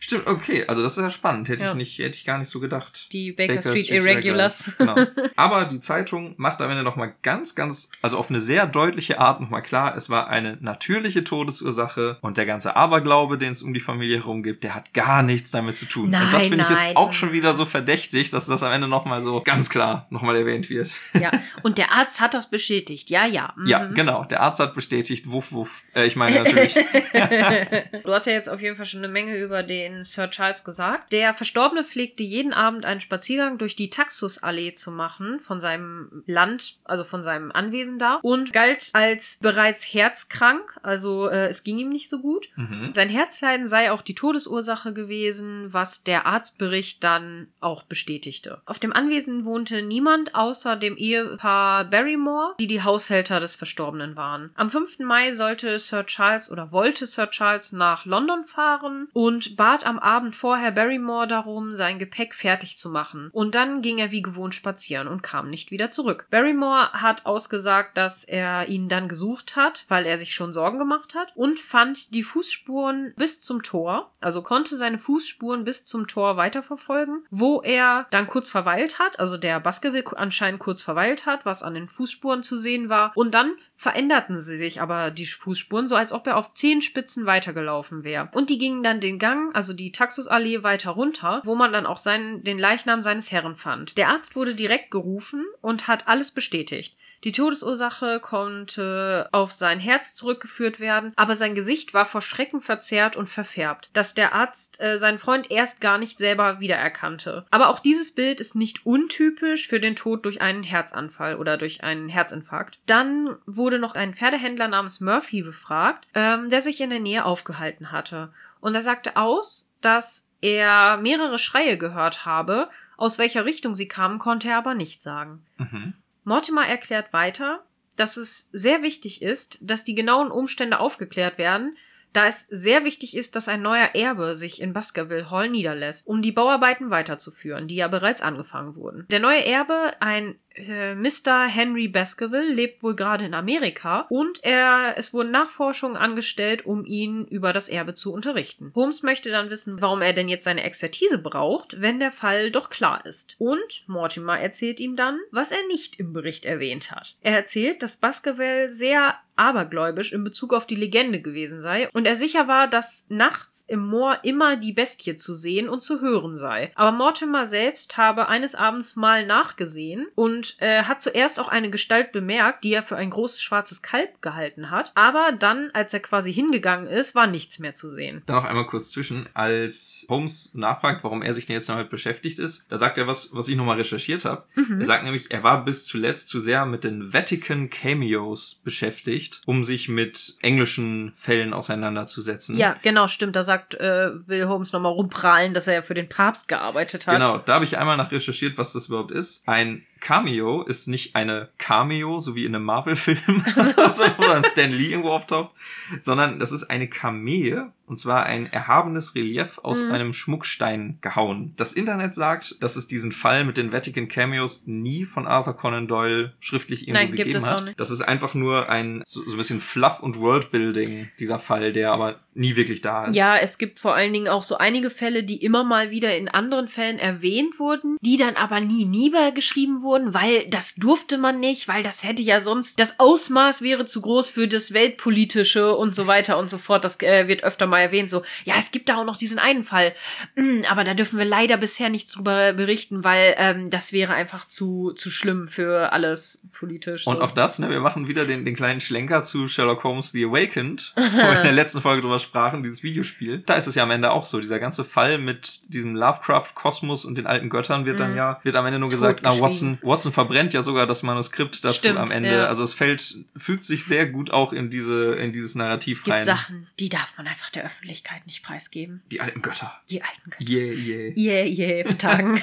Stimmt, okay, also das ist ja spannend. Hätte Ja. ich nicht, hätte ich gar nicht so gedacht. Die Baker, Street, Irregulars. Genau. Aber die Zeitung macht am Ende nochmal ganz, ganz, also auf eine sehr deutliche Art nochmal klar, es war eine natürliche Todesursache und der ganze Aberglaube, den es um die Familie herum gibt, der hat gar nichts damit zu tun. und das Nein, finde ich nein. ist auch schon wieder so verdächtig, dass das am Ende nochmal so ganz klar nochmal erwähnt wird. ja, und der Arzt hat das bestätigt. Ja, ja. mhm. Ja, genau. Der Arzt hat bestätigt, wuff, wuff. Äh, ich meine natürlich, [LAUGHS] Du hast ja jetzt auf jeden Fall schon eine Menge über den Sir Charles gesagt. Der Verstorbene pflegte jeden Abend einen Spaziergang durch die Taxusallee zu machen, von seinem Land, also von seinem Anwesen da, und galt als bereits herzkrank, also äh, es ging ihm nicht so gut. mhm. Sein Herzleiden sei auch die Todesursache gewesen, was der Arztbericht dann auch bestätigte. Auf dem Anwesen wohnte niemand außer dem Ehepaar Barrymore, die die Haushälter des Verstorbenen waren. Am 5. Mai sollte Sir Charles oder wollte Sir Charles nach London fahren und bat am Abend vorher Barrymore darum, sein Gepäck fertig zu machen. Und dann ging er wie gewohnt spazieren und kam nicht wieder zurück. Barrymore hat ausgesagt, dass er ihn dann gesucht hat, weil er sich schon Sorgen gemacht hat und fand die Fußspuren bis zum Tor, also konnte seine Fußspuren bis zum Tor weiterverfolgen, wo er dann kurz verweilt hat, also der Baskerville anscheinend kurz verweilt hat, was an den Fußspuren zu sehen war und dann veränderten sie sich aber die Fußspuren, so als ob er auf Zehenspitzen weitergelaufen wäre. Und die gingen dann den Gang, also die Taxusallee weiter runter, wo man dann auch seinen, den Leichnam seines Herren fand. Der Arzt wurde direkt gerufen und hat alles bestätigt. Die Todesursache konnte auf sein Herz zurückgeführt werden, aber sein Gesicht war vor Schrecken verzerrt und verfärbt, dass der Arzt äh, seinen Freund erst gar nicht selber wiedererkannte. Aber auch dieses Bild ist nicht untypisch für den Tod durch einen Herzanfall oder durch einen Herzinfarkt. Dann wurde noch ein Pferdehändler namens Murphy befragt, ähm, der sich in der Nähe aufgehalten hatte. Und er sagte aus, dass er mehrere Schreie gehört habe. Aus welcher Richtung sie kamen, konnte er aber nicht sagen. Mhm. Mortimer erklärt weiter, dass es sehr wichtig ist, dass die genauen Umstände aufgeklärt werden, da es sehr wichtig ist, dass ein neuer Erbe sich in Baskerville Hall niederlässt, um die Bauarbeiten weiterzuführen, die ja bereits angefangen wurden. Der neue Erbe, ein äh, Mr. Henry Baskerville, lebt wohl gerade in Amerika und er, es wurden Nachforschungen angestellt, um ihn über das Erbe zu unterrichten. Holmes möchte dann wissen, warum er denn jetzt seine Expertise braucht, wenn der Fall doch klar ist. Und Mortimer erzählt ihm dann, was er nicht im Bericht erwähnt hat. Er erzählt, dass Baskerville sehr abergläubisch in Bezug auf die Legende gewesen sei und er sicher war, dass nachts im Moor immer die Bestie zu sehen und zu hören sei. Aber Mortimer selbst habe eines Abends mal nachgesehen und äh, hat zuerst auch eine Gestalt bemerkt, die er für ein großes schwarzes Kalb gehalten hat, aber dann, als er quasi hingegangen ist, war nichts mehr zu sehen. Da noch einmal kurz zwischen. Als Holmes nachfragt, warum er sich denn jetzt damit beschäftigt ist, da sagt er was, was ich nochmal recherchiert habe. Mhm. Er sagt nämlich, er war bis zuletzt zu sehr mit den Vatican Cameos beschäftigt, um sich mit englischen Fällen auseinanderzusetzen. Ja, genau, stimmt. Da sagt äh, Will Holmes nochmal rumprallen, dass er ja für den Papst gearbeitet hat. Genau, da habe ich einmal nach recherchiert, was das überhaupt ist. Ein Cameo ist nicht eine Cameo, so wie in einem Marvel-Film, also, [LAUGHS] wo dann Stan Lee irgendwo auftaucht, sondern das ist eine Kamee, und zwar ein erhabenes Relief aus Mhm. einem Schmuckstein gehauen. Das Internet sagt, dass es diesen Fall mit den Vatican Cameos nie von Arthur Conan Doyle schriftlich irgendwo Nein, gibt gegeben es auch hat. nicht. Das ist einfach nur ein so, so ein bisschen Fluff und Worldbuilding, dieser Fall, der aber nie wirklich da ist. Ja, es gibt vor allen Dingen auch so einige Fälle, die immer mal wieder in anderen Fällen erwähnt wurden, die dann aber nie niedergeschrieben wurden, weil das durfte man nicht, weil das hätte ja sonst, das Ausmaß wäre zu groß für das Weltpolitische und so weiter und so fort. Das äh, wird öfter mal nochmal erwähnt, so, ja, es gibt da auch noch diesen einen Fall, mm, aber da dürfen wir leider bisher nichts drüber berichten, weil ähm, das wäre einfach zu, zu schlimm für alles politisch. Und so. auch das, ne, wir machen wieder den, den kleinen Schlenker zu Sherlock Holmes The Awakened, [LAUGHS] wo wir in der letzten Folge drüber sprachen, dieses Videospiel. Da ist es ja am Ende auch so. Dieser ganze Fall mit diesem Lovecraft-Kosmos und den alten Göttern wird dann Mhm. ja, wird am Ende nur gesagt, na, Totgeschwiegen. Watson, Watson verbrennt ja sogar das Manuskript dazu Stimmt, am Ende. ja. Also es fällt, fügt sich sehr gut auch in diese, in dieses Narrativ es gibt rein. Sachen, die darf man einfach der Öffentlichkeit nicht preisgeben. Die alten Götter. Die alten Götter. Yeah, yeah. Yeah, yeah, [LAUGHS] Tagen.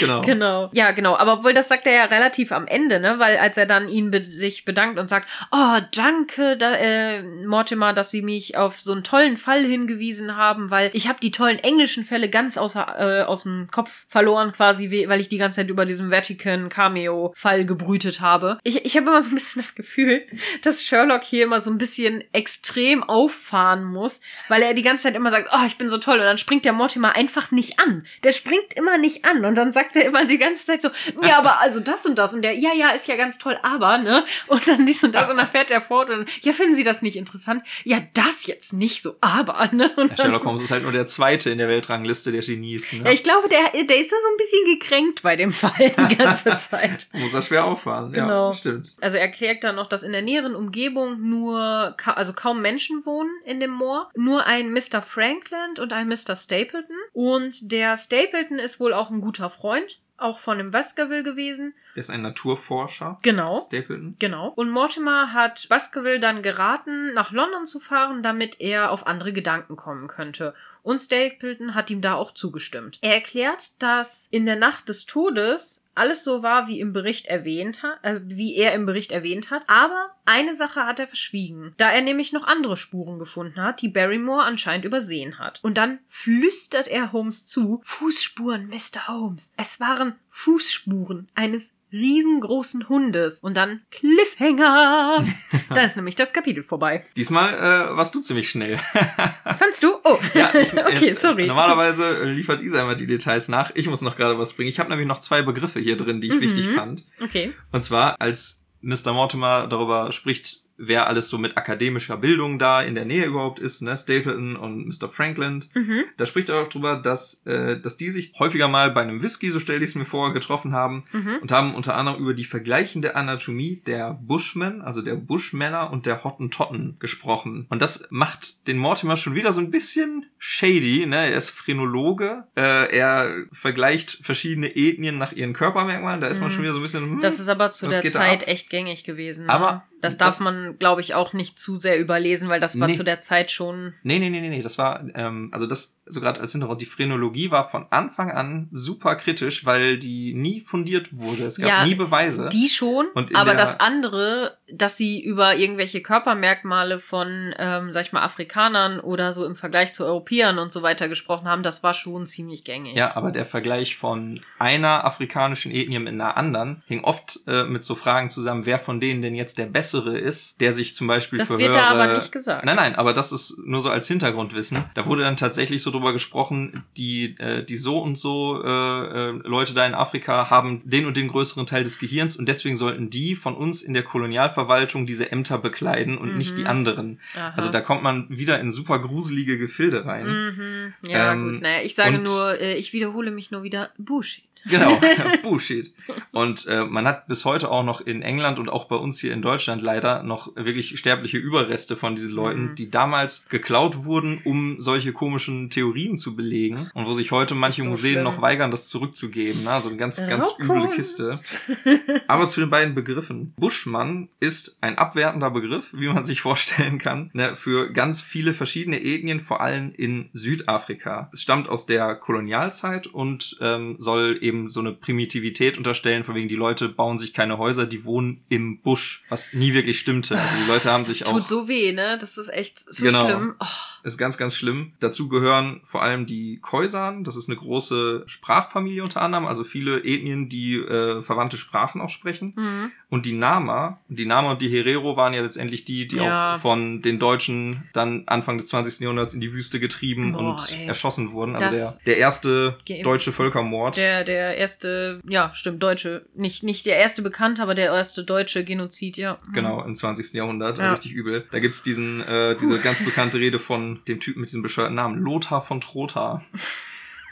Genau. Genau. Ja, genau. Aber obwohl das sagt er ja relativ am Ende, ne? Weil als er dann ihn be sich bedankt und sagt, oh, danke, da, äh, Mortimer, dass Sie mich auf so einen tollen Fall hingewiesen haben, weil ich habe die tollen englischen Fälle ganz außer, äh, aus dem Kopf verloren quasi, we- weil ich die ganze Zeit über diesem Vatican Cameo Fall gebrütet habe. Ich, ich habe immer so ein bisschen das Gefühl, dass Sherlock hier immer so ein bisschen extrem auffahren muss, weil er die ganze Zeit immer sagt, oh, ich bin so toll und dann springt der Mortimer einfach nicht an. Der springt immer nicht an und dann sagt er immer die ganze Zeit so, ja, aber also das und das und der, ja, ja, ist ja ganz toll, aber, ne? Und dann dies und das und dann fährt er fort und ja, finden Sie das nicht interessant? Ja, das jetzt nicht so, aber, ne? Und Ja, Sherlock Holmes ist halt nur der zweite in der Weltrangliste der Genies. Ne? ja, ich glaube, der, der ist da so ein bisschen gekränkt bei dem Fall die ganze [LAUGHS] Zeit. Muss er schwer auffahren. Genau. Ja, stimmt. Also er erklärt dann noch, dass in der näheren Umgebung nur, ka also kaum Menschen wohnen in dem Moor. Nur ein Mr. Frankland und ein Mr. Stapleton. Und der Stapleton ist wohl auch ein guter Freund, auch von dem Baskerville gewesen. Er ist ein Naturforscher. Genau. Stapleton. Genau. Und Mortimer hat Baskerville dann geraten, nach London zu fahren, damit er auf andere Gedanken kommen könnte. Und Stapleton hat ihm da auch zugestimmt. Er erklärt, dass in der Nacht des Todes alles so war, wie im Bericht erwähnt hat, äh, wie er im Bericht erwähnt hat. Aber eine Sache hat er verschwiegen, da er nämlich noch andere Spuren gefunden hat, die Barrymore anscheinend übersehen hat. Und dann flüstert er Holmes zu: Fußspuren, Mr. Holmes. Es waren Fußspuren eines riesengroßen Hundes. Und dann Cliffhanger. [LAUGHS] da ist nämlich das Kapitel vorbei. Diesmal äh, warst du ziemlich schnell. [LAUGHS] Fandst du? Oh. Ja, [LAUGHS] ich, okay, jetzt, sorry. Normalerweise äh, liefert Isa immer die Details nach. Ich muss noch gerade was bringen. Ich habe nämlich noch zwei Begriffe hier drin, die ich Mhm. wichtig fand. Okay. Und zwar, als Mr. Mortimer darüber spricht, wer alles so mit akademischer Bildung da in der Nähe überhaupt ist, ne? Stapleton und Mr. Frankland. Mhm. Da spricht er auch drüber, dass, äh, dass die sich häufiger mal bei einem Whisky, so stelle ich es mir vor, getroffen haben Mhm. und haben unter anderem über die vergleichende Anatomie der Bushmen, also der Bushmänner und der Hottentotten gesprochen. Und das macht den Mortimer schon wieder so ein bisschen shady. Ne? Er ist Phrenologe, äh, er vergleicht verschiedene Ethnien nach ihren Körpermerkmalen. Da ist man Mhm. schon wieder so ein bisschen. Hm, Das ist aber zu der Zeit echt gängig gewesen. Ne? Aber das darf das- man, glaube ich, auch nicht zu sehr überlesen, weil das war Nee. zu der Zeit schon. Nee, nee, nee, nee, nee, das war, ähm, also das, so gerade als Hintergrund, die Phrenologie war von Anfang an super kritisch, weil die nie fundiert wurde. Es gab Ja, nie Beweise. Die schon, aber der- das andere, dass sie über irgendwelche Körpermerkmale von, ähm, sag ich mal, Afrikanern oder so im Vergleich zu Europäern und so weiter gesprochen haben, das war schon ziemlich gängig. Ja, aber der Vergleich von einer afrikanischen Ethnie mit einer anderen hing oft äh, mit so Fragen zusammen, wer von denen denn jetzt der bessere ist, der sich zum Beispiel Das für wird höhere... da aber nicht gesagt. Nein, nein, aber das ist nur so als Hintergrundwissen. Da wurde dann tatsächlich so drüber gesprochen, die, äh, die so und so äh, äh, Leute da in Afrika haben den und den größeren Teil des Gehirns und deswegen sollten die von uns in der Kolonialverwaltung diese Ämter bekleiden und nicht Mhm. die anderen. Aha. Also da kommt man wieder in super gruselige Gefilde rein. Mhm. Ja, Ähm, gut. Naja, ich sage nur, äh, ich wiederhole mich nur wieder Bullshit. Genau, [LAUGHS] Bullshit. Und äh, man hat bis heute auch noch in England und auch bei uns hier in Deutschland leider noch wirklich sterbliche Überreste von diesen Leuten, Mhm. die damals geklaut wurden, um solche komischen Theorien zu belegen und wo sich heute manche so Museen schlimm. noch weigern, das zurückzugeben. Ne? Also eine ganz, ganz üble Rauchkunst. Kiste. [LAUGHS] Aber zu den beiden Begriffen. Buschmann ist ein abwertender Begriff, wie man sich vorstellen kann, ne, für ganz viele verschiedene Ethnien, vor allem in Südafrika. Es stammt aus der Kolonialzeit und ähm, soll eben so eine Primitivität unterstellen, von wegen die Leute bauen sich keine Häuser, die wohnen im Busch, was nie wirklich stimmte. Also die Leute haben Das sich tut auch so weh, ne? Das ist echt so Genau. schlimm. Oh. Ist ganz, ganz schlimm. Dazu gehören vor allem die Khoisan. Das ist eine große Sprachfamilie unter anderem, also viele Ethnien, die äh, verwandte Sprachen auch sprechen. Mhm. Und die Nama, die Nama und die Herero waren ja letztendlich die, die Ja. auch von den Deutschen dann Anfang des 20. Jahrhunderts in die Wüste getrieben Boah, und ey. erschossen wurden. Also der, Das- der erste deutsche Völkermord. Der, der erste, ja, stimmt, deutsche, nicht, nicht der erste bekannte, aber der erste deutsche Genozid, ja. Genau, im 20. Jahrhundert, Ja. richtig übel. Da gibt's diesen, äh, diese ganz bekannte Rede von dem Typen mit diesem bescheuerten Namen, Lothar von Trotha.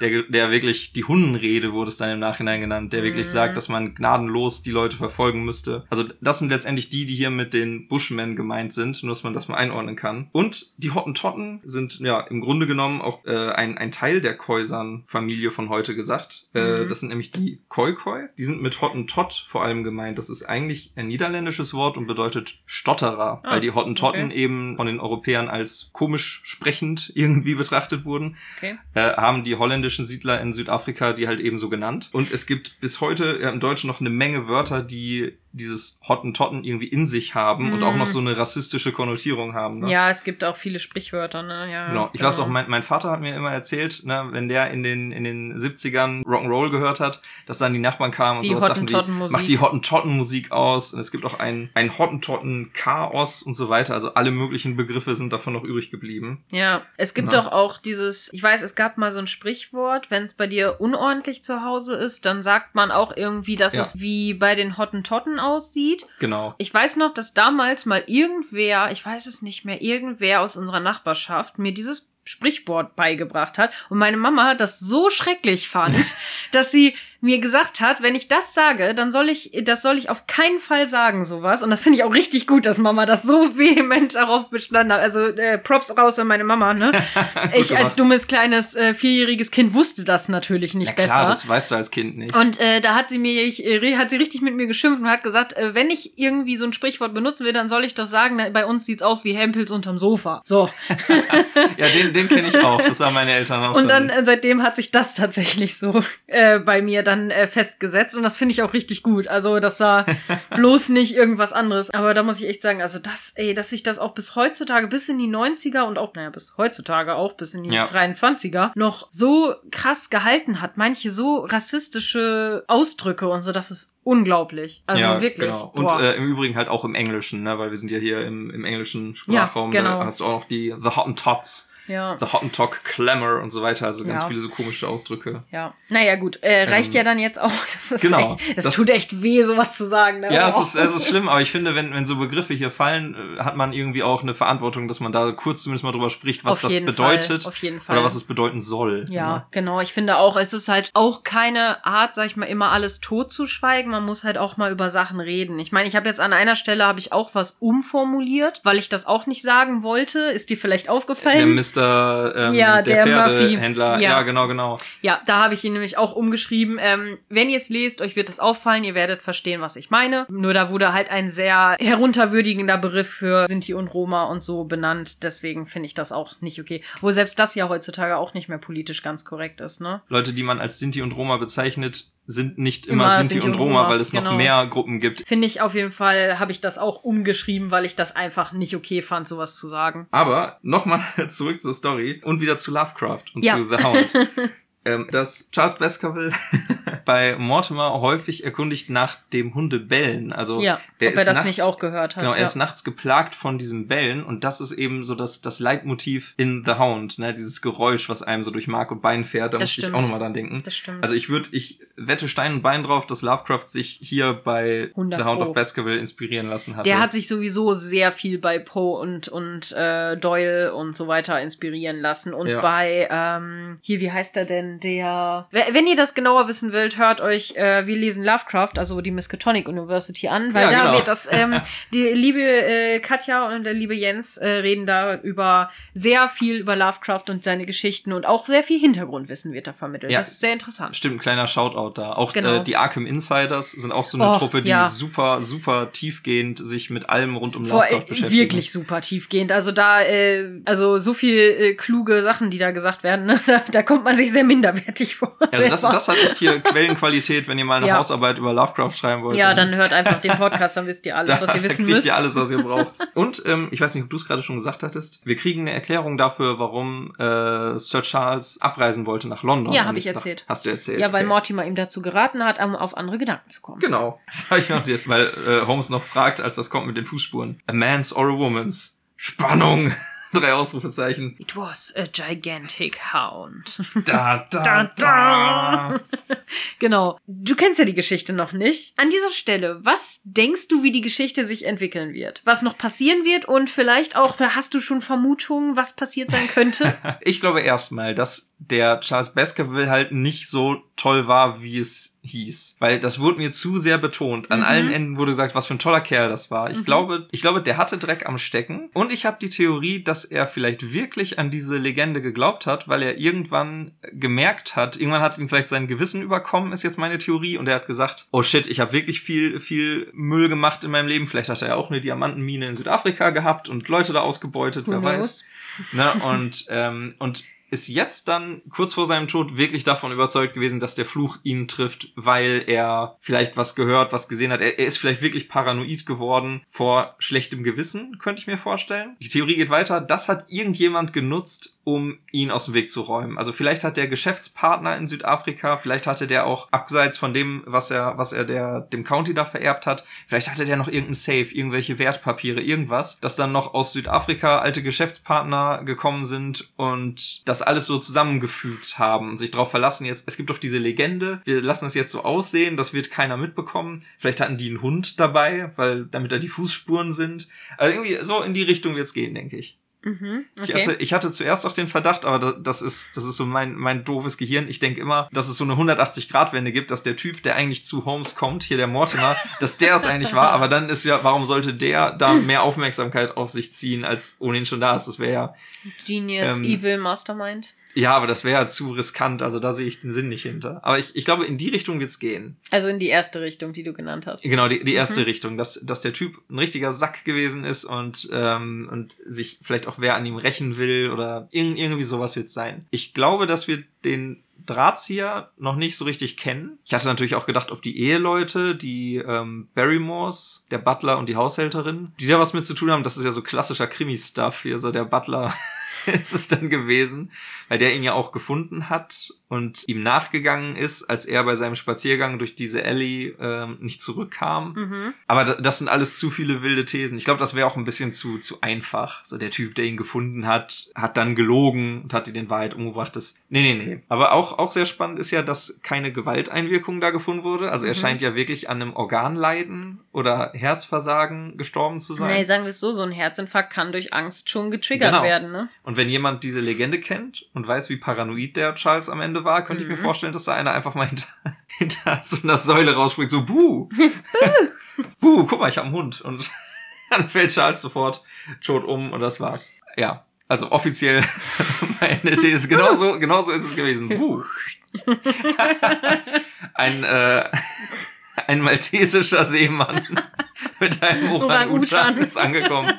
Der, der wirklich, die Hundenrede wurde es dann im Nachhinein genannt, der wirklich Mhm. sagt, dass man gnadenlos die Leute verfolgen müsste. Also das sind letztendlich die, die hier mit den Bushmen gemeint sind, nur dass man das mal einordnen kann. Und die Hottentotten sind ja im Grunde genommen auch äh, ein, ein Teil der Khoisan-Familie von heute gesagt. Äh, Mhm. das sind nämlich die Khoikhoi. Die sind mit Hottentott vor allem gemeint. Das ist eigentlich ein niederländisches Wort und bedeutet Stotterer, Ah, weil die Hottentotten okay. eben von den Europäern als komisch sprechend [LAUGHS] irgendwie betrachtet wurden Okay. äh, haben die holländischen Siedler in Südafrika die halt eben so genannt. Und es gibt bis heute im Deutschen noch eine Menge Wörter, die dieses Hottentotten irgendwie in sich haben und Mm. auch noch so eine rassistische Konnotierung haben. Ne? Ja, es gibt auch viele Sprichwörter, ne? Ja, Genau. Ich weiß auch, mein, mein Vater hat mir immer erzählt, ne, wenn der in den, in den 70ern Rock'n'Roll gehört hat, dass dann die Nachbarn kamen und Die sowas sagten wie, Hottentottenmusik. mach die Hottentotten-Musik aus. Und es gibt auch ein, ein Hottentotten-Chaos und so weiter. Also alle möglichen Begriffe sind davon noch übrig geblieben. Ja, es gibt doch auch dieses, ich weiß, es gab mal so ein Sprichwort, wenn es bei dir unordentlich zu Hause ist, dann sagt man auch irgendwie, dass Ja. es wie bei den Hottentotten aussieht. Genau. Ich weiß noch, dass damals mal irgendwer, ich weiß es nicht mehr, irgendwer aus unserer Nachbarschaft mir dieses Sprichwort beigebracht hat und meine Mama das so schrecklich fand, [LAUGHS] dass sie mir gesagt hat, wenn ich das sage, dann soll ich, das soll ich auf keinen Fall sagen, sowas. Und das finde ich auch richtig gut, dass Mama das so [LAUGHS] vehement darauf bestanden hat. Also äh, Props raus an meine Mama, ne? [LAUGHS] ich als dummes kleines äh, vierjähriges Kind wusste das natürlich nicht Ja besser. klar, das weißt du als Kind nicht. Und äh, da hat sie mir, ich, äh, hat sie richtig mit mir geschimpft und hat gesagt, äh, wenn ich irgendwie so ein Sprichwort benutzen will, dann soll ich doch sagen, bei uns sieht's aus wie Hempels unterm Sofa. So. [LAUGHS] Ja, den, den kenne ich auch. Das haben meine Eltern auch. Und dann äh, seitdem hat sich das tatsächlich so äh, bei mir dann äh, festgesetzt und das finde ich auch richtig gut. Also das war [LAUGHS] bloß nicht irgendwas anderes. Aber da muss ich echt sagen, also das, ey, dass sich das auch bis heutzutage, bis in die 90er und auch, naja, bis heutzutage auch, bis in die Ja. 23er noch so krass gehalten hat. Manche so rassistische Ausdrücke und so, das ist unglaublich. Also ja, wirklich. Genau. Und äh, im Übrigen halt auch im Englischen, ne? weil wir sind ja hier im, im englischen Sprachraum. genau. Da hast du auch noch die The Hottentots, ja. The Hottentot Clamor und so weiter. Also ganz Ja. viele so komische Ausdrücke. Ja, naja, gut. Äh, reicht Ähm, ja dann jetzt auch. [LAUGHS] Das, ist genau. echt, das, Das- tut echt weh, sowas zu sagen. Ne? Ja, es Oh. ist, es ist schlimm, aber ich finde, wenn, wenn so Begriffe hier fallen, äh, hat man irgendwie auch eine Verantwortung, dass man da kurz zumindest mal drüber spricht, was das bedeutet Fall, auf jeden Fall. oder was es bedeuten soll. Ja, ne? genau. Ich finde auch, es ist halt auch keine Art, sag ich mal, immer alles totzuschweigen. Man muss halt auch mal über Sachen reden. Ich meine, ich habe jetzt an einer Stelle habe ich auch was umformuliert, weil ich das auch nicht sagen wollte. Ist dir vielleicht Der aufgefallen? Mr. Ähm, Ja, der, der. Pferdehändler. Ja. Ja. genau, genau. Ja, da habe ich ihn nämlich auch umgeschrieben. Ähm, wenn ihr es lest, euch wird es auffallen, ihr werdet verstehen, was ich meine. Nur da wurde halt ein sehr herunterwürdigender Begriff für Sinti und Roma und so benannt. Deswegen finde ich das auch nicht okay. Wo selbst das ja heutzutage auch nicht mehr politisch ganz korrekt ist, ne? Leute, die man als Sinti und Roma bezeichnet, sind nicht immer, Immer Sinti, und Roma, weil es genau. noch mehr Gruppen gibt. Finde ich auf jeden Fall, habe ich das auch umgeschrieben, weil ich das einfach nicht okay fand, sowas zu sagen. Aber nochmal [LAUGHS] zurück zur Story und wieder zu Lovecraft und Ja. zu The Hound. [LAUGHS] ähm, dass Charles Baskerville [LAUGHS] bei Mortimer häufig erkundigt nach dem Hundebellen. Also ja, er ob er ist das nachts- nicht auch gehört hat. Genau, er ja. ist nachts geplagt von diesem Bellen und das ist eben so das, das Leitmotiv in The Hound, ne? Dieses Geräusch, was einem so durch Mark und Bein fährt, da Das muss ich stimmt. auch nochmal dran denken. das stimmt. Also ich würde, ich wette Stein und Bein drauf, dass Lovecraft sich hier bei 100 The Hound Pro. of Baskerville inspirieren lassen hatte. Der hat sich sowieso sehr viel bei Poe und, und äh, Doyle und so weiter inspirieren lassen. Und Ja. bei, ähm, hier, wie heißt er denn, der... Wenn ihr das genauer wissen wollt, hört euch, äh, wir lesen Lovecraft, also die Miskatonic University an, weil Ja, da genau. wird das, ähm, [LAUGHS] die liebe äh, Katja und der liebe Jens äh, reden da über sehr viel über Lovecraft und seine Geschichten und auch sehr viel Hintergrundwissen wird da vermittelt. Ja. Das ist sehr interessant. Stimmt, ein kleiner Shoutout da. Auch Genau. äh, die Arkham Insiders sind auch so eine Och, Truppe, die ja. super, super tiefgehend sich mit allem rund um Vor, Lovecraft äh, beschäftigen. wirklich super tiefgehend. Also da, äh, also so viel äh, kluge Sachen, die da gesagt werden, [LAUGHS] ne? da, da kommt man sich sehr minderwertig vor. Also das, das hat echt hier Quellenqualität, wenn ihr mal eine Ja. Hausarbeit über Lovecraft schreiben wollt. ja, dann hört einfach den Podcast, dann [LAUGHS] wisst ihr alles, da, was ihr wissen da kriegt müsst. ihr alles, was ihr braucht. [LAUGHS] Und ähm, ich weiß nicht, ob du es gerade schon gesagt hattest. Wir kriegen eine Erklärung dafür, warum äh, Sir Charles abreisen wollte nach London. Ja, am hab ich erzählt. Hast du erzählt? ja, weil okay. Mortimer ihm dazu geraten hat, um auf andere Gedanken zu kommen. Genau. [LAUGHS] Das habe ich nicht, weil äh, Holmes noch fragt, als das kommt mit den Fußspuren. A man's or a woman's? Spannung! Drei Ausrufezeichen. It was a gigantic hound. Da, da, Da, da. Genau. Du kennst ja die Geschichte noch nicht. An dieser Stelle, was denkst du, wie die Geschichte sich entwickeln wird? Was noch passieren wird und vielleicht auch, hast du schon Vermutungen, was passiert sein könnte? [LAUGHS] ich glaube erstmal, dass der Charles Baskerville halt nicht so toll war, wie es hieß. Weil das wurde mir zu sehr betont. An mhm. allen Enden wurde gesagt, was für ein toller Kerl das war. Ich mhm. glaube, ich glaube, der hatte Dreck am Stecken. Und ich habe die Theorie, dass er vielleicht wirklich an diese Legende geglaubt hat, weil er irgendwann gemerkt hat, irgendwann hat ihm vielleicht sein Gewissen überkommen, ist jetzt meine Theorie. Und er hat gesagt, oh shit, ich habe wirklich viel, viel Müll gemacht in meinem Leben. Vielleicht hat er ja auch eine Diamantenmine in Südafrika gehabt und Leute da ausgebeutet, Who wer knows? weiß. Ne? Und, ähm, und ist jetzt dann kurz vor seinem Tod wirklich davon überzeugt gewesen, dass der Fluch ihn trifft, weil er vielleicht was gehört, was gesehen hat. Er, er, ist vielleicht wirklich paranoid geworden vor schlechtem Gewissen, könnte ich mir vorstellen. Die Theorie geht weiter. Das hat irgendjemand genutzt, um ihn aus dem Weg zu räumen. Also vielleicht hat der Geschäftspartner in Südafrika, vielleicht hatte der auch abseits von dem, was er, was er der, dem County da vererbt hat, vielleicht hatte der noch irgendein Safe, irgendwelche Wertpapiere, irgendwas, dass dann noch aus Südafrika alte Geschäftspartner gekommen sind und das alles so zusammengefügt haben und sich darauf verlassen jetzt, es gibt doch diese Legende, wir lassen es jetzt so aussehen, das wird keiner mitbekommen. Vielleicht hatten die einen Hund dabei, weil, damit da die Fußspuren sind. Also irgendwie so in die Richtung wird's gehen, denke ich. Mhm, okay. ich, hatte, ich hatte zuerst auch den Verdacht, aber das ist, das ist so mein, mein doofes Gehirn. Ich denke immer, dass es so eine 180-Grad-Wende gibt, dass der Typ, der eigentlich zu Holmes kommt, hier der Mortimer, [LAUGHS] dass der es eigentlich war, aber dann ist ja, warum sollte der da [LAUGHS] mehr Aufmerksamkeit auf sich ziehen, als ohnehin schon da ist? Das wäre ja. Genius, ähm, Evil Mastermind. Ja, aber das wäre ja zu riskant, also da sehe ich den Sinn nicht hinter. Aber ich, ich glaube, in die Richtung wird's gehen. Also in die erste Richtung, die du genannt hast. Genau, die, die erste mhm. Richtung, dass, dass der Typ ein richtiger Sack gewesen ist und, ähm, und sich vielleicht auch wer an ihm rächen will oder irg irgendwie sowas wird's sein. Ich glaube, dass wir den Drahtzieher noch nicht so richtig kennen. Ich hatte natürlich auch gedacht, ob die Eheleute, die ähm, Barrymores, der Butler und die Haushälterin, die da was mit zu tun haben, das ist ja so klassischer Krimi-Stuff hier, so der Butler [LAUGHS] [LAUGHS] ist es dann gewesen, weil der ihn ja auch gefunden hat und ihm nachgegangen ist, als er bei seinem Spaziergang durch diese Alley ähm, nicht zurückkam. Mhm. Aber das sind alles zu viele wilde Thesen. Ich glaube, das wäre auch ein bisschen zu, zu einfach. So der Typ, der ihn gefunden hat, hat dann gelogen und hat ihn in Wahrheit umgebracht. Das, nee, nee, nee. Aber auch, auch sehr spannend ist ja, dass keine Gewalteinwirkung da gefunden wurde. Also mhm. er scheint ja wirklich an einem Organleiden oder Herzversagen gestorben zu sein. Nee, sagen wir es so, so ein Herzinfarkt kann durch Angst schon getriggert genau. werden, ne? Und wenn jemand diese Legende kennt und weiß, wie paranoid der Charles am Ende war, könnte mhm. ich mir mhm. vorstellen, dass da einer einfach mal hinter, [LAUGHS] hinter so einer Säule rausspringt, so buh. [LAUGHS] buh, guck mal, ich hab einen Hund. Und [LAUGHS] dann fällt Charles sofort tot um und das war's. Ja. Also offiziell meine These, genauso, genauso ist es gewesen. Buh. ein, äh, ein maltesischer Seemann mit einem Orang-Utan ist angekommen.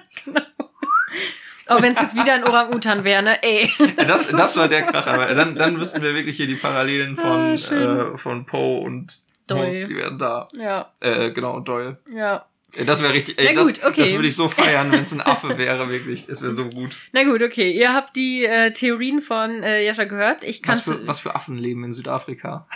Oh, wenn es jetzt wieder ein Orang-Utan wäre, ne? Ey. Das, [LAUGHS] das war der Kracher. Dann, dann müssten wir wirklich hier die Parallelen von, ah, äh, von Poe und Doyle. die wären da. Ja. Äh, genau, und Doyle. Ja. Das wäre richtig, ey, gut, das, okay. das würde ich so [LAUGHS] feiern, wenn es ein Affe wäre, wirklich. Das wäre so gut. Na gut, okay. Ihr habt die äh, Theorien von äh, Jascha gehört. Ich was, für, was für Affen leben in Südafrika?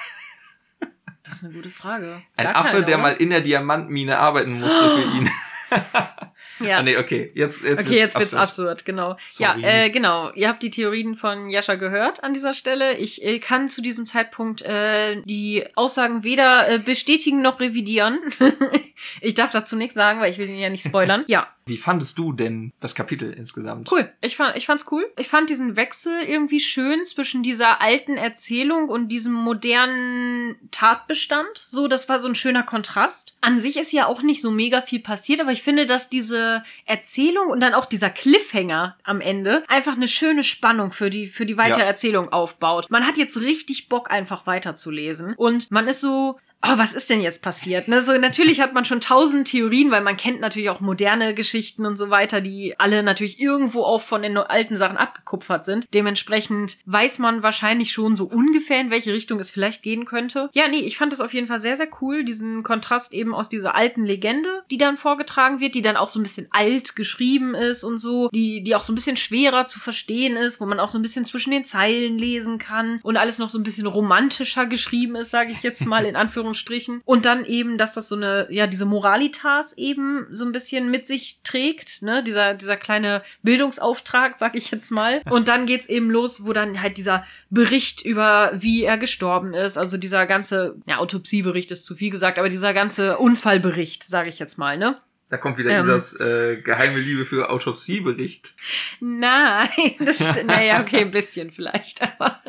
Das ist eine gute Frage. Ein Gar Affe, keine, der mal in der Diamantmine arbeiten musste für [GASPS] ihn. [LAUGHS] Ja. Ah, nee, okay. Jetzt, jetzt okay, wird's jetzt wird's absurd, absurd genau. Sorry. Ja, äh, genau. Ihr habt die Theorien von Jascha gehört an dieser Stelle. Ich äh, kann zu diesem Zeitpunkt äh, die Aussagen weder äh, bestätigen noch revidieren. [LAUGHS] ich darf dazu nichts sagen, weil ich will ihn ja nicht spoilern. [LAUGHS] ja. Wie fandest du denn das Kapitel insgesamt? Cool. Ich fand, ich fand's cool. Ich fand diesen Wechsel irgendwie schön zwischen dieser alten Erzählung und diesem modernen Tatbestand. So, das war so ein schöner Kontrast. An sich ist ja auch nicht so mega viel passiert, aber ich finde, dass diese Erzählung und dann auch dieser Cliffhanger am Ende einfach eine schöne Spannung für die, für die weitere ja. Erzählung aufbaut. Man hat jetzt richtig Bock, einfach weiterzulesen. Und man ist so, oh, was ist denn jetzt passiert? Ne? So, natürlich hat man schon tausend Theorien, weil man kennt natürlich auch moderne Geschichten und so weiter, die alle natürlich irgendwo auch von den alten Sachen abgekupfert sind. Dementsprechend weiß man wahrscheinlich schon so ungefähr, in welche Richtung es vielleicht gehen könnte. Ja, nee, ich fand es auf jeden Fall sehr, sehr cool, diesen Kontrast eben aus dieser alten Legende, die dann vorgetragen wird, die dann auch so ein bisschen alt geschrieben ist und so, die, die auch so ein bisschen schwerer zu verstehen ist, wo man auch so ein bisschen zwischen den Zeilen lesen kann und alles noch so ein bisschen romantischer geschrieben ist, sage ich jetzt mal in Anführungszeichen [LAUGHS] Anführungsstrichen. Und dann eben, dass das so eine, ja, diese Moralitas eben so ein bisschen mit sich trägt, ne? Dieser, dieser kleine Bildungsauftrag, sag ich jetzt mal. [LAUGHS] Und dann geht's eben los, wo dann halt dieser Bericht über, wie er gestorben ist, also dieser ganze, ja, Autopsiebericht ist zu viel gesagt, aber dieser ganze Unfallbericht, sag ich jetzt mal, ne? Da kommt wieder Ähm. dieses äh, geheime Liebe für Autopsiebericht. Nein, das stimmt. [LAUGHS] Naja, okay, ein bisschen vielleicht, aber.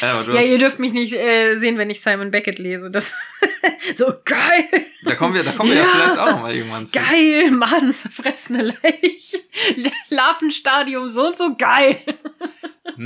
Ja, ihr dürft mich nicht äh, sehen, wenn ich Simon Beckett lese. Das [LAUGHS] so geil, da kommen wir, da kommen wir ja, Ja. vielleicht auch noch mal irgendwann zu. geil, Mann, zerfressene Leiche, [LAUGHS] Larvenstadium so und so geil.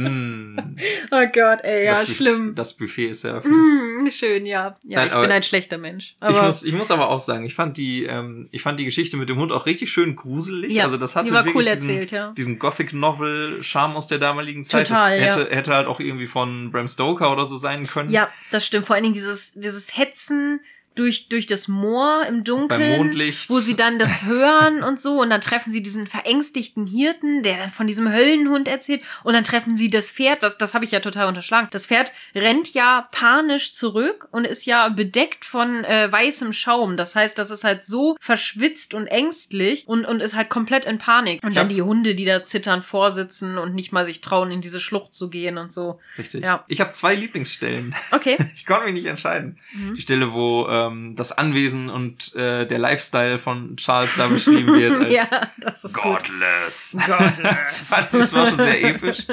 Hm, Oh Gott, ey, ja, das schlimm. Das Buffet ist eröffnet. Mm, schön, ja. Ja, Nein, ich bin ein schlechter Mensch. Ich Aber muss, ich muss aber auch sagen, ich fand die, ähm, ich fand die Geschichte mit dem Hund auch richtig schön gruselig. ja, also das hatte die war wirklich cool diesen, erzählt, ja. diesen Gothic Novel Charme aus der damaligen Zeit. Total, das ja. hätte, hätte halt auch irgendwie von Bram Stoker oder so sein können. Ja, das stimmt. Vor allen Dingen dieses, dieses Hetzen durch, durch das Moor im Dunkeln. Wo sie dann das hören [LAUGHS] und so und dann treffen sie diesen verängstigten Hirten, der dann von diesem Höllenhund erzählt und dann treffen sie das Pferd, was das habe ich ja total unterschlagen. Das Pferd rennt ja panisch zurück und ist ja bedeckt von äh, weißem Schaum. Das heißt, das ist halt so verschwitzt und ängstlich und und ist halt komplett in Panik. Und dann die Hunde, die da zittern vorsitzen und nicht mal sich trauen in diese Schlucht zu gehen und so. Richtig. Ja. Ich habe zwei Lieblingsstellen. Okay. [LAUGHS] Ich konnte mich nicht entscheiden. Mhm. Die Stelle, wo ähm, das Anwesen und äh, der Lifestyle von Charles da beschrieben wird [LAUGHS] als ja, das ist godless. [LAUGHS] Godless. [LAUGHS] das, war schon sehr episch.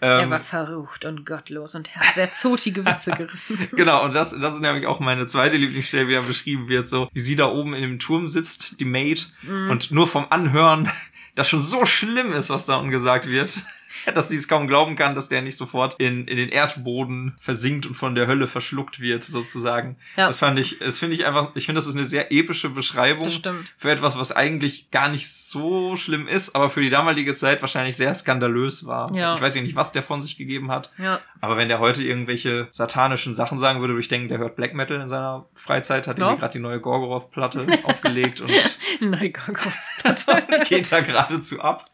Er Ähm, war verrucht und gottlos und hat sehr zotige Witze gerissen. Genau, und das, das ist nämlich auch meine zweite Lieblingsstelle, wie da beschrieben wird, so wie sie da oben in dem Turm sitzt, die Maid, Mhm. und nur vom Anhören, das schon so schlimm ist, was da unten gesagt wird, [LAUGHS] dass sie es kaum glauben kann, dass der nicht sofort in, in den Erdboden versinkt und von der Hölle verschluckt wird, sozusagen. Ja. Das fand ich, das finde ich einfach, ich finde, das ist eine sehr epische Beschreibung Das stimmt. für etwas, was eigentlich gar nicht so schlimm ist, aber für die damalige Zeit wahrscheinlich sehr skandalös war. Ja. Ich weiß ja nicht, was der von sich gegeben hat. Ja. Aber wenn der heute irgendwelche satanischen Sachen sagen würde, würde ich denken, der hört Black Metal in seiner Freizeit, hat irgendwie gerade die neue Gorgoroth-Platte [LAUGHS] aufgelegt und Nein, Gott. [LAUGHS] geht da geradezu ab.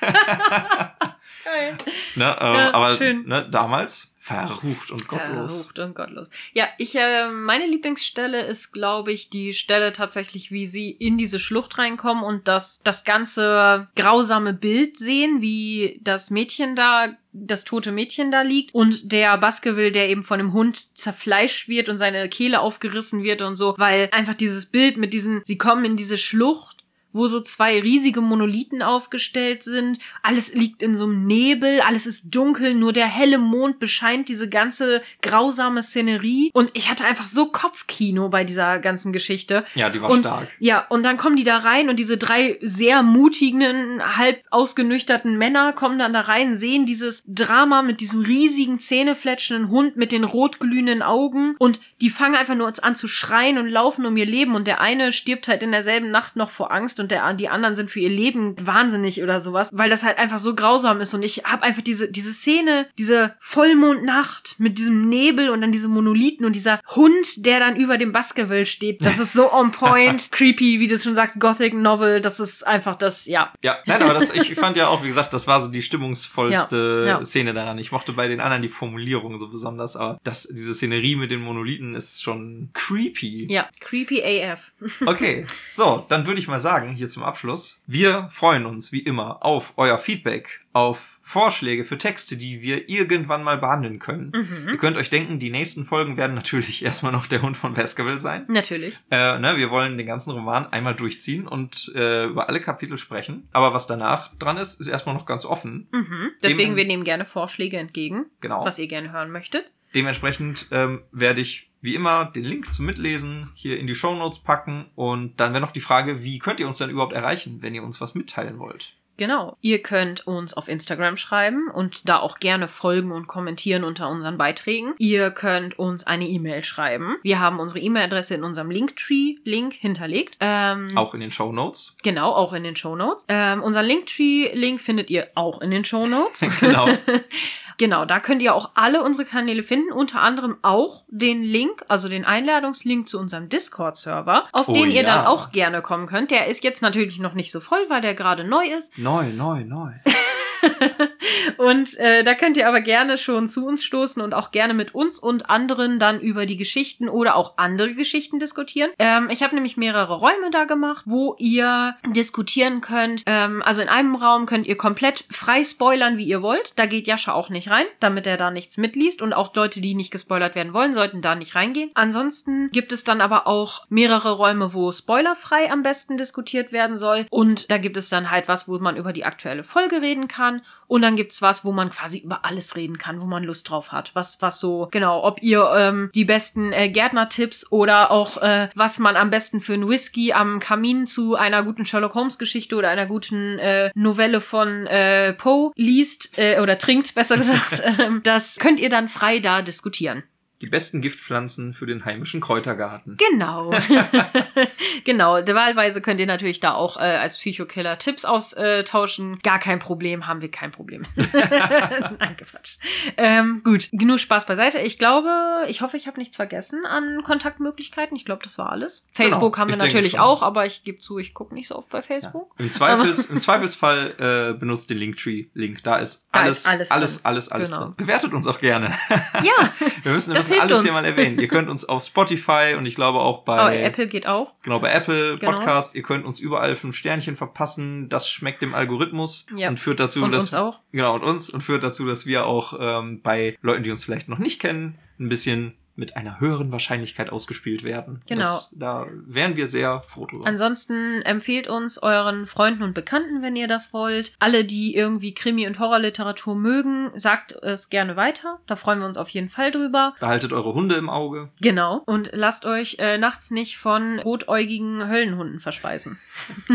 [LAUGHS] Geil. Ne, ähm, Ja, aber schön. Ne, damals verrucht und gottlos. Verrucht und gottlos. Ja, ich, äh, meine Lieblingsstelle ist, glaube ich, die Stelle tatsächlich, wie sie in diese Schlucht reinkommen und das, das ganze grausame Bild sehen, wie das Mädchen da, das tote Mädchen da liegt und der Baskerville, der eben von dem Hund zerfleischt wird und seine Kehle aufgerissen wird und so, weil einfach dieses Bild mit diesen, sie kommen in diese Schlucht wo so zwei riesige Monolithen aufgestellt sind. Alles liegt in so einem Nebel, alles ist dunkel, nur der helle Mond bescheint diese ganze grausame Szenerie. Und ich hatte einfach so Kopfkino bei dieser ganzen Geschichte. Ja, die war Und- stark. Ja, und dann kommen die da rein und diese drei sehr mutigen, halb ausgenüchterten Männer kommen dann da rein, sehen dieses Drama mit diesem riesigen, zähnefletschenden Hund mit den rotglühenden Augen und die fangen einfach nur an zu schreien und laufen um ihr Leben und der eine stirbt halt in derselben Nacht noch vor Angst und der, die anderen sind für ihr Leben wahnsinnig oder sowas, weil das halt einfach so grausam ist und ich habe einfach diese, diese Szene, diese Vollmondnacht mit diesem Nebel und dann diese Monolithen und dieser Hund, der dann über dem Baskerville steht, das ist so on point, [LAUGHS] creepy, wie du schon sagst, Gothic Novel, das ist einfach das, ja. Ja, nein, aber das, ich fand ja auch, wie gesagt, das war so die stimmungsvollste Ja, ja. Szene daran. Ich mochte bei den anderen die Formulierung so besonders, aber das, diese Szenerie mit den Monolithen ist schon creepy. Ja, creepy AF. Okay, so, dann würde ich mal sagen, hier zum Abschluss, wir freuen uns wie immer auf euer Feedback, auf Vorschläge für Texte, die wir irgendwann mal behandeln können. Ihr Mhm. könnt euch denken, die nächsten Folgen werden natürlich [LAUGHS] erstmal noch der Hund von Baskerville sein. Natürlich. Äh, ne, wir wollen den ganzen Roman einmal durchziehen und äh, über alle Kapitel sprechen. Aber was danach dran ist, ist erstmal noch ganz offen. Mhm. Deswegen, Dem- wir nehmen gerne Vorschläge entgegen, Genau. was ihr gerne hören möchtet. Dementsprechend ähm, werde ich wie immer den Link zum Mitlesen hier in die Show Notes packen. Und dann wäre noch die Frage, wie könnt ihr uns denn überhaupt erreichen, wenn ihr uns was mitteilen wollt? Genau. Ihr könnt uns auf Instagram schreiben und da auch gerne folgen und kommentieren unter unseren Beiträgen. Ihr könnt uns eine E-Mail schreiben. Wir haben unsere E-Mail-Adresse in unserem Linktree-Link hinterlegt. Ähm, Auch in den Show Notes. Genau, auch in den Show Notes. Ähm, unseren Linktree-Link findet ihr auch in den Show Notes. [LAUGHS] genau. [LAUGHS] Genau, da könnt ihr auch alle unsere Kanäle finden, unter anderem auch den Link, also den Einladungslink zu unserem Discord-Server, auf Oh den ihr ja. dann auch gerne kommen könnt. Der ist jetzt natürlich noch nicht so voll, weil der gerade neu ist. Neu, neu, neu. [LAUGHS] [LAUGHS] Und äh, da könnt ihr aber gerne schon zu uns stoßen und auch gerne mit uns und anderen dann über die Geschichten oder auch andere Geschichten diskutieren. Ähm, ich habe nämlich mehrere Räume da gemacht, wo ihr diskutieren könnt. Ähm, also in einem Raum könnt ihr komplett frei spoilern, wie ihr wollt. Da geht Jascha auch nicht rein, damit er da nichts mitliest. Und auch Leute, die nicht gespoilert werden wollen, sollten da nicht reingehen. Ansonsten gibt es dann aber auch mehrere Räume, wo spoilerfrei am besten diskutiert werden soll. Und da gibt es dann halt was, wo man über die aktuelle Folge reden kann. Und dann gibt's was, wo man quasi über alles reden kann, wo man Lust drauf hat. Was, was so, genau, ob ihr ähm, die besten äh, Gärtner-Tipps oder auch äh, was man am besten für einen Whisky am Kamin zu einer guten Sherlock Holmes-Geschichte oder einer guten äh, Novelle von äh, Poe liest äh, oder trinkt, besser gesagt. [LAUGHS] ähm, das könnt ihr dann frei da diskutieren. Die besten Giftpflanzen für den heimischen Kräutergarten. Genau. [LAUGHS] [LAUGHS] genau. Wahlweise könnt ihr natürlich da auch äh, als Psychokiller Tipps austauschen. Gar kein Problem, haben wir kein Problem. [LAUGHS] Nein, Quatsch. Ähm, gut, genug Spaß beiseite. Ich glaube, ich hoffe, ich habe nichts vergessen an Kontaktmöglichkeiten. Ich glaube, das war alles. Facebook Genau, haben wir natürlich auch, aber ich gebe zu, ich gucke nicht so oft bei Facebook. Im, Zweifels, Im Zweifelsfall äh, benutzt den Linktree-Link. Da ist Da alles, ist alles alles, drin. alles, alles, Genau. drin. Bewertet uns auch gerne. Ja, Wir müssen, wir Das müssen alles uns. hier mal erwähnen. Ihr könnt uns auf Spotify und ich glaube auch bei aber Apple geht auch. Genau, bei Apple Genau. Podcast, ihr könnt uns überall fünf Sternchen verpassen. Das schmeckt dem Algorithmus Ja. und führt dazu, Und dass uns auch. genau und uns und führt dazu, dass wir auch ähm, bei Leuten, die uns vielleicht noch nicht kennen, ein bisschen mit einer höheren Wahrscheinlichkeit ausgespielt werden. Genau. Das, da wären wir sehr froh drüber. Ansonsten empfehlt uns euren Freunden und Bekannten, wenn ihr das wollt. Alle, die irgendwie Krimi- und Horrorliteratur mögen, sagt es gerne weiter. Da freuen wir uns auf jeden Fall drüber. Behaltet eure Hunde im Auge. Genau. Und lasst euch äh, nachts nicht von rotäugigen Höllenhunden verspeisen.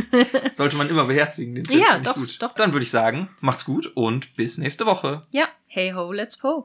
[LAUGHS] Sollte man immer beherzigen. Den Tipp Ja, doch, gut. doch. Dann würde ich sagen, macht's gut und bis nächste Woche. Ja. Hey ho, let's po.